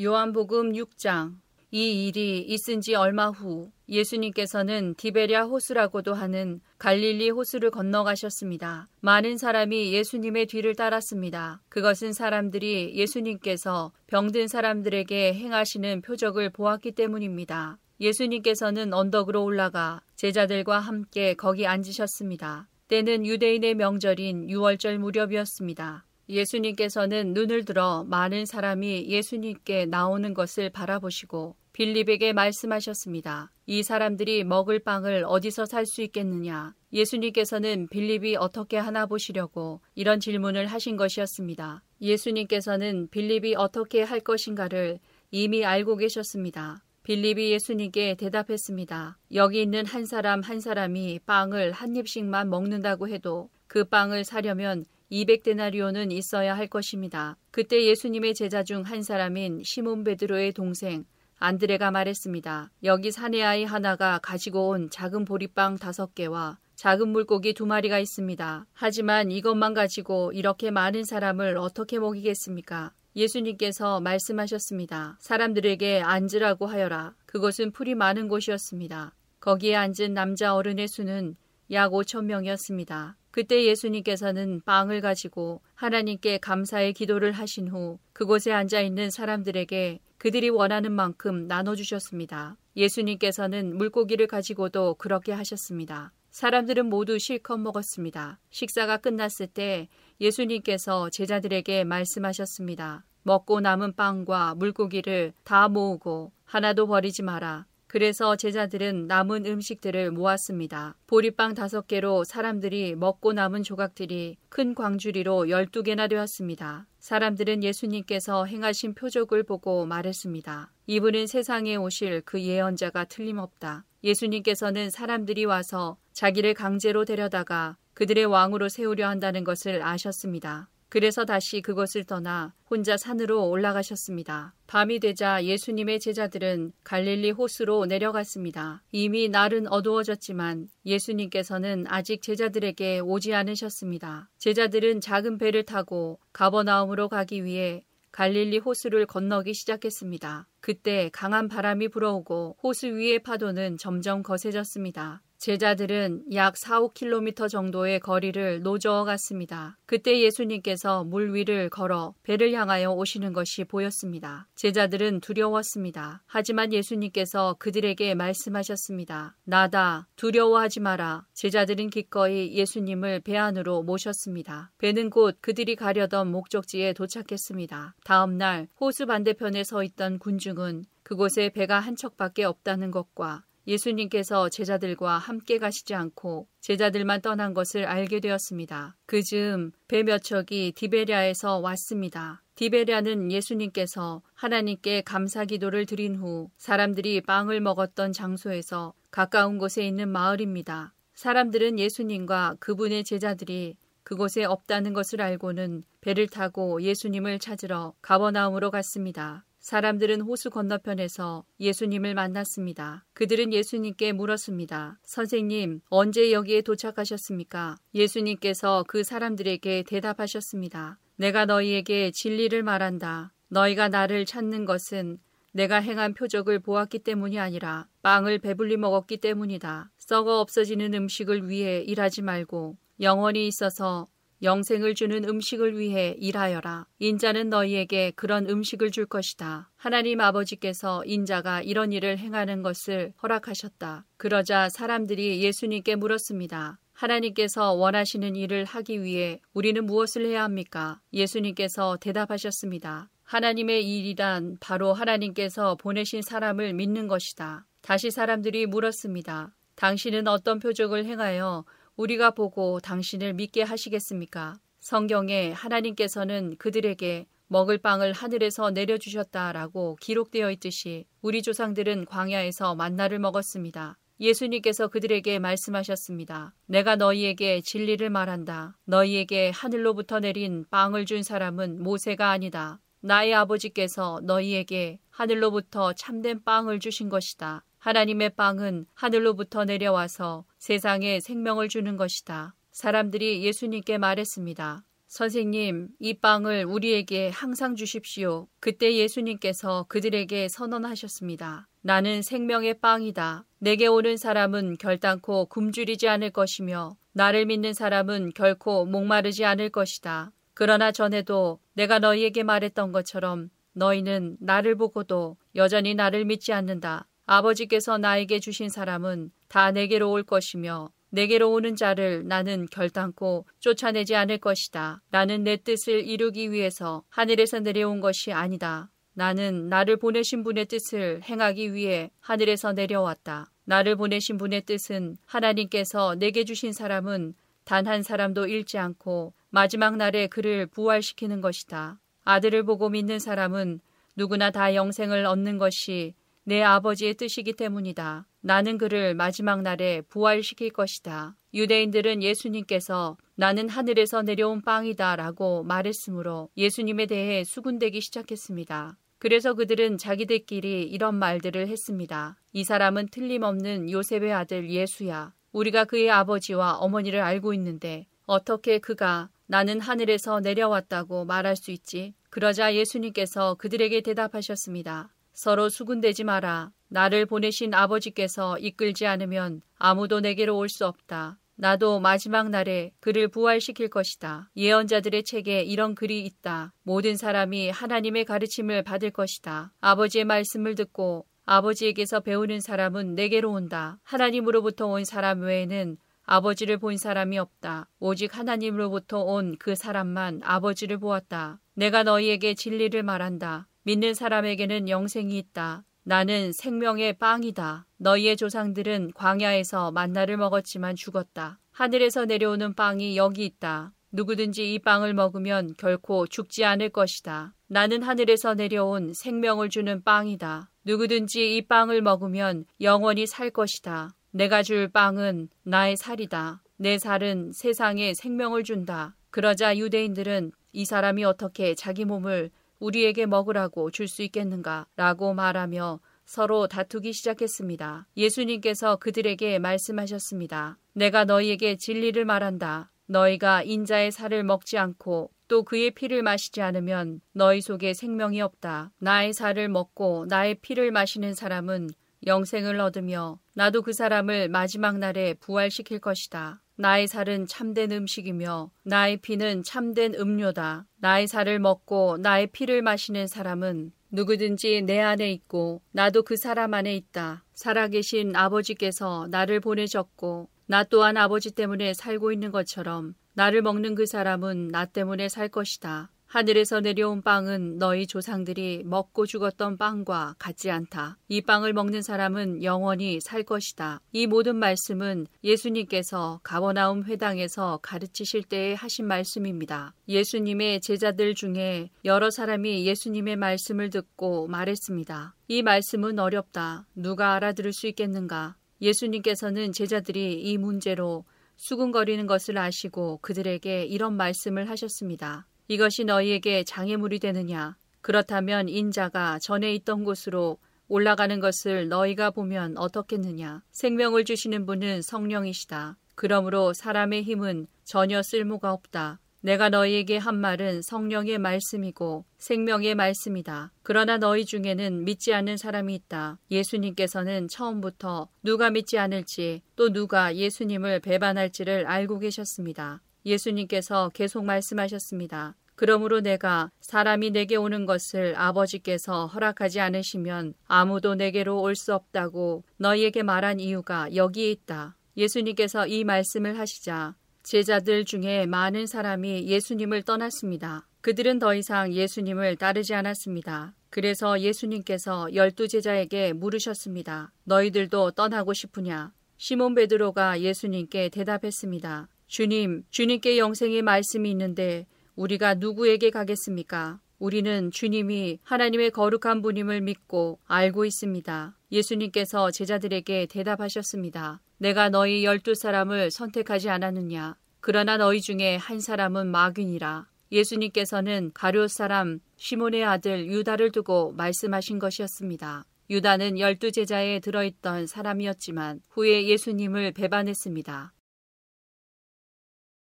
요한복음 6장 이 일이 있은 지 얼마 후 예수님께서는 디베랴 호수라고도 하는 갈릴리 호수를 건너가셨습니다. 많은 사람이 예수님의 뒤를 따랐습니다. 그것은 사람들이 예수님께서 병든 사람들에게 행하시는 표적을 보았기 때문입니다. 예수님께서는 언덕으로 올라가 제자들과 함께 거기 앉으셨습니다. 때는 유대인의 명절인 유월절 무렵이었습니다. 예수님께서는 눈을 들어 많은 사람이 예수님께 나오는 것을 바라보시고 빌립에게 말씀하셨습니다. 이 사람들이 먹을 빵을 어디서 살 수 있겠느냐? 예수님께서는 빌립이 어떻게 하나 보시려고 이런 질문을 하신 것이었습니다. 예수님께서는 빌립이 어떻게 할 것인가를 이미 알고 계셨습니다. 빌립이 예수님께 대답했습니다. 여기 있는 한 사람 한 사람이 빵을 한 입씩만 먹는다고 해도 그 빵을 사려면 200데나리오는 있어야 할 것입니다. 그때 예수님의 제자 중 한 사람인 시몬 베드로의 동생 안드레가 말했습니다. 여기 사내 아이 하나가 가지고 온 작은 보리빵 다섯 개와 작은 물고기 두 마리가 있습니다. 하지만 이것만 가지고 이렇게 많은 사람을 어떻게 먹이겠습니까? 예수님께서 말씀하셨습니다. 사람들에게 앉으라고 하여라. 그것은 풀이 많은 곳이었습니다. 거기에 앉은 남자 어른의 수는 약 5천 명이었습니다. 그때 예수님께서는 빵을 가지고 하나님께 감사의 기도를 하신 후 그곳에 앉아 있는 사람들에게 그들이 원하는 만큼 나눠주셨습니다. 예수님께서는 물고기를 가지고도 그렇게 하셨습니다. 사람들은 모두 실컷 먹었습니다. 식사가 끝났을 때 예수님께서 제자들에게 말씀하셨습니다. 먹고 남은 빵과 물고기를 다 모으고 하나도 버리지 마라. 그래서 제자들은 남은 음식들을 모았습니다. 보리빵 다섯 개로 사람들이 먹고 남은 조각들이 큰 광주리로 열두 개나 되었습니다. 사람들은 예수님께서 행하신 표적을 보고 말했습니다. 이분은 세상에 오실 그 예언자가 틀림없다. 예수님께서는 사람들이 와서 자기를 강제로 데려다가 그들의 왕으로 세우려 한다는 것을 아셨습니다. 그래서 다시 그것을 떠나 혼자 산으로 올라가셨습니다. 밤이 되자 예수님의 제자들은 갈릴리 호수로 내려갔습니다. 이미 날은 어두워졌지만 예수님께서는 아직 제자들에게 오지 않으셨습니다. 제자들은 작은 배를 타고 가버나움으로 가기 위해 갈릴리 호수를 건너기 시작했습니다. 그때 강한 바람이 불어오고 호수 위의 파도는 점점 거세졌습니다. 제자들은 약 4, 5km 정도의 거리를 노저어 갔습니다. 그때 예수님께서 물 위를 걸어 배를 향하여 오시는 것이 보였습니다. 제자들은 두려웠습니다. 하지만 예수님께서 그들에게 말씀하셨습니다. 나다. 두려워하지 마라. 제자들은 기꺼이 예수님을 배 안으로 모셨습니다. 배는 곧 그들이 가려던 목적지에 도착했습니다. 다음 날 호수 반대편에 서 있던 군중은 그곳에 배가 한 척밖에 없다는 것과 예수님께서 제자들과 함께 가시지 않고 제자들만 떠난 것을 알게 되었습니다. 그 즈음 배 몇 척이 디베리아에서 왔습니다. 디베리아는 예수님께서 하나님께 감사 기도를 드린 후 사람들이 빵을 먹었던 장소에서 가까운 곳에 있는 마을입니다. 사람들은 예수님과 그분의 제자들이 그곳에 없다는 것을 알고는 배를 타고 예수님을 찾으러 가버나움으로 갔습니다. 사람들은 호수 건너편에서 예수님을 만났습니다. 그들은 예수님께 물었습니다. 선생님, 언제 여기에 도착하셨습니까? 예수님께서 그 사람들에게 대답하셨습니다. 내가 너희에게 진리를 말한다. 너희가 나를 찾는 것은 내가 행한 표적을 보았기 때문이 아니라 빵을 배불리 먹었기 때문이다. 썩어 없어지는 음식을 위해 일하지 말고 영원히 있어서 영생을 주는 음식을 위해 일하여라. 인자는 너희에게 그런 음식을 줄 것이다. 하나님 아버지께서 인자가 이런 일을 행하는 것을 허락하셨다. 그러자 사람들이 예수님께 물었습니다. 하나님께서 원하시는 일을 하기 위해 우리는 무엇을 해야 합니까? 예수님께서 대답하셨습니다. 하나님의 일이란 바로 하나님께서 보내신 사람을 믿는 것이다. 다시 사람들이 물었습니다. 당신은 어떤 표적을 행하여 우리가 보고 당신을 믿게 하시겠습니까? 성경에 하나님께서는 그들에게 먹을 빵을 하늘에서 내려주셨다라고 기록되어 있듯이 우리 조상들은 광야에서 만나를 먹었습니다. 예수님께서 그들에게 말씀하셨습니다. 내가 너희에게 진리를 말한다. 너희에게 하늘로부터 내린 빵을 준 사람은 모세가 아니다. 나의 아버지께서 너희에게 하늘로부터 참된 빵을 주신 것이다. 하나님의 빵은 하늘로부터 내려와서 세상에 생명을 주는 것이다. 사람들이 예수님께 말했습니다. 선생님, 이 빵을 우리에게 항상 주십시오. 그때 예수님께서 그들에게 선언하셨습니다. 나는 생명의 빵이다. 내게 오는 사람은 결단코 굶주리지 않을 것이며 나를 믿는 사람은 결코 목마르지 않을 것이다. 그러나 전에도 내가 너희에게 말했던 것처럼 너희는 나를 보고도 여전히 나를 믿지 않는다. 아버지께서 나에게 주신 사람은 다 내게로 올 것이며 내게로 오는 자를 나는 결단코 쫓아내지 않을 것이다. 나는 내 뜻을 이루기 위해서 하늘에서 내려온 것이 아니다. 나는 나를 보내신 분의 뜻을 행하기 위해 하늘에서 내려왔다. 나를 보내신 분의 뜻은 하나님께서 내게 주신 사람은 단 한 사람도 잃지 않고 마지막 날에 그를 부활시키는 것이다. 아들을 보고 믿는 사람은 누구나 다 영생을 얻는 것이 내 아버지의 뜻이기 때문이다. 나는 그를 마지막 날에 부활시킬 것이다. 유대인들은 예수님께서 나는 하늘에서 내려온 빵이다 라고 말했으므로 예수님에 대해 수군대기 시작했습니다. 그래서 그들은 자기들끼리 이런 말들을 했습니다. 이 사람은 틀림없는 요셉의 아들 예수야. 우리가 그의 아버지와 어머니를 알고 있는데 어떻게 그가 나는 하늘에서 내려왔다고 말할 수 있지? 그러자 예수님께서 그들에게 대답하셨습니다. 서로 수군대지 마라. 나를 보내신 아버지께서 이끌지 않으면 아무도 내게로 올 수 없다. 나도 마지막 날에 그를 부활시킬 것이다. 예언자들의 책에 이런 글이 있다. 모든 사람이 하나님의 가르침을 받을 것이다. 아버지의 말씀을 듣고 아버지에게서 배우는 사람은 내게로 온다. 하나님으로부터 온 사람 외에는 아버지를 본 사람이 없다. 오직 하나님으로부터 온 그 사람만 아버지를 보았다. 내가 너희에게 진리를 말한다. 믿는 사람에게는 영생이 있다. 나는 생명의 빵이다. 너희의 조상들은 광야에서 만나를 먹었지만 죽었다. 하늘에서 내려오는 빵이 여기 있다. 누구든지 이 빵을 먹으면 결코 죽지 않을 것이다. 나는 하늘에서 내려온 생명을 주는 빵이다. 누구든지 이 빵을 먹으면 영원히 살 것이다. 내가 줄 빵은 나의 살이다. 내 살은 세상에 생명을 준다. 그러자 유대인들은 이 사람이 어떻게 자기 몸을 우리에게 먹으라고 줄 수 있겠는가? 라고 말하며 서로 다투기 시작했습니다. 예수님께서 그들에게 말씀하셨습니다. 내가 너희에게 진리를 말한다. 너희가 인자의 살을 먹지 않고 또 그의 피를 마시지 않으면 너희 속에 생명이 없다. 나의 살을 먹고 나의 피를 마시는 사람은 영생을 얻으며 나도 그 사람을 마지막 날에 부활시킬 것이다. 나의 살은 참된 음식이며 나의 피는 참된 음료다. 나의 살을 먹고 나의 피를 마시는 사람은 누구든지 내 안에 있고 나도 그 사람 안에 있다. 살아계신 아버지께서 나를 보내셨고 나 또한 아버지 때문에 살고 있는 것처럼 나를 먹는 그 사람은 나 때문에 살 것이다. 하늘에서 내려온 빵은 너희 조상들이 먹고 죽었던 빵과 같지 않다. 이 빵을 먹는 사람은 영원히 살 것이다. 이 모든 말씀은 예수님께서 가버나움 회당에서 가르치실 때에 하신 말씀입니다. 예수님의 제자들 중에 여러 사람이 예수님의 말씀을 듣고 말했습니다. 이 말씀은 어렵다. 누가 알아들을 수 있겠는가? 예수님께서는 제자들이 이 문제로 수군거리는 것을 아시고 그들에게 이런 말씀을 하셨습니다. 이것이 너희에게 장애물이 되느냐? 그렇다면 인자가 전에 있던 곳으로 올라가는 것을 너희가 보면 어떻겠느냐? 생명을 주시는 분은 성령이시다. 그러므로 사람의 힘은 전혀 쓸모가 없다. 내가 너희에게 한 말은 성령의 말씀이고 생명의 말씀이다. 그러나 너희 중에는 믿지 않는 사람이 있다. 예수님께서는 처음부터 누가 믿지 않을지 또 누가 예수님을 배반할지를 알고 계셨습니다. 예수님께서 계속 말씀하셨습니다. 그러므로 내가 사람이 내게 오는 것을 아버지께서 허락하지 않으시면 아무도 내게로 올 수 없다고 너희에게 말한 이유가 여기에 있다. 예수님께서 이 말씀을 하시자 제자들 중에 많은 사람이 예수님을 떠났습니다. 그들은 더 이상 예수님을 따르지 않았습니다. 그래서 예수님께서 열두 제자에게 물으셨습니다. 너희들도 떠나고 싶으냐? 시몬 베드로가 예수님께 대답했습니다. 주님, 주님께 영생의 말씀이 있는데 우리가 누구에게 가겠습니까? 우리는 주님이 하나님의 거룩한 분임을 믿고 알고 있습니다. 예수님께서 제자들에게 대답하셨습니다. 내가 너희 열두 사람을 선택하지 않았느냐? 그러나 너희 중에 한 사람은 마귀니라. 예수님께서는 가룟 사람 시몬의 아들 유다를 두고 말씀하신 것이었습니다. 유다는 열두 제자에 들어있던 사람이었지만 후에 예수님을 배반했습니다.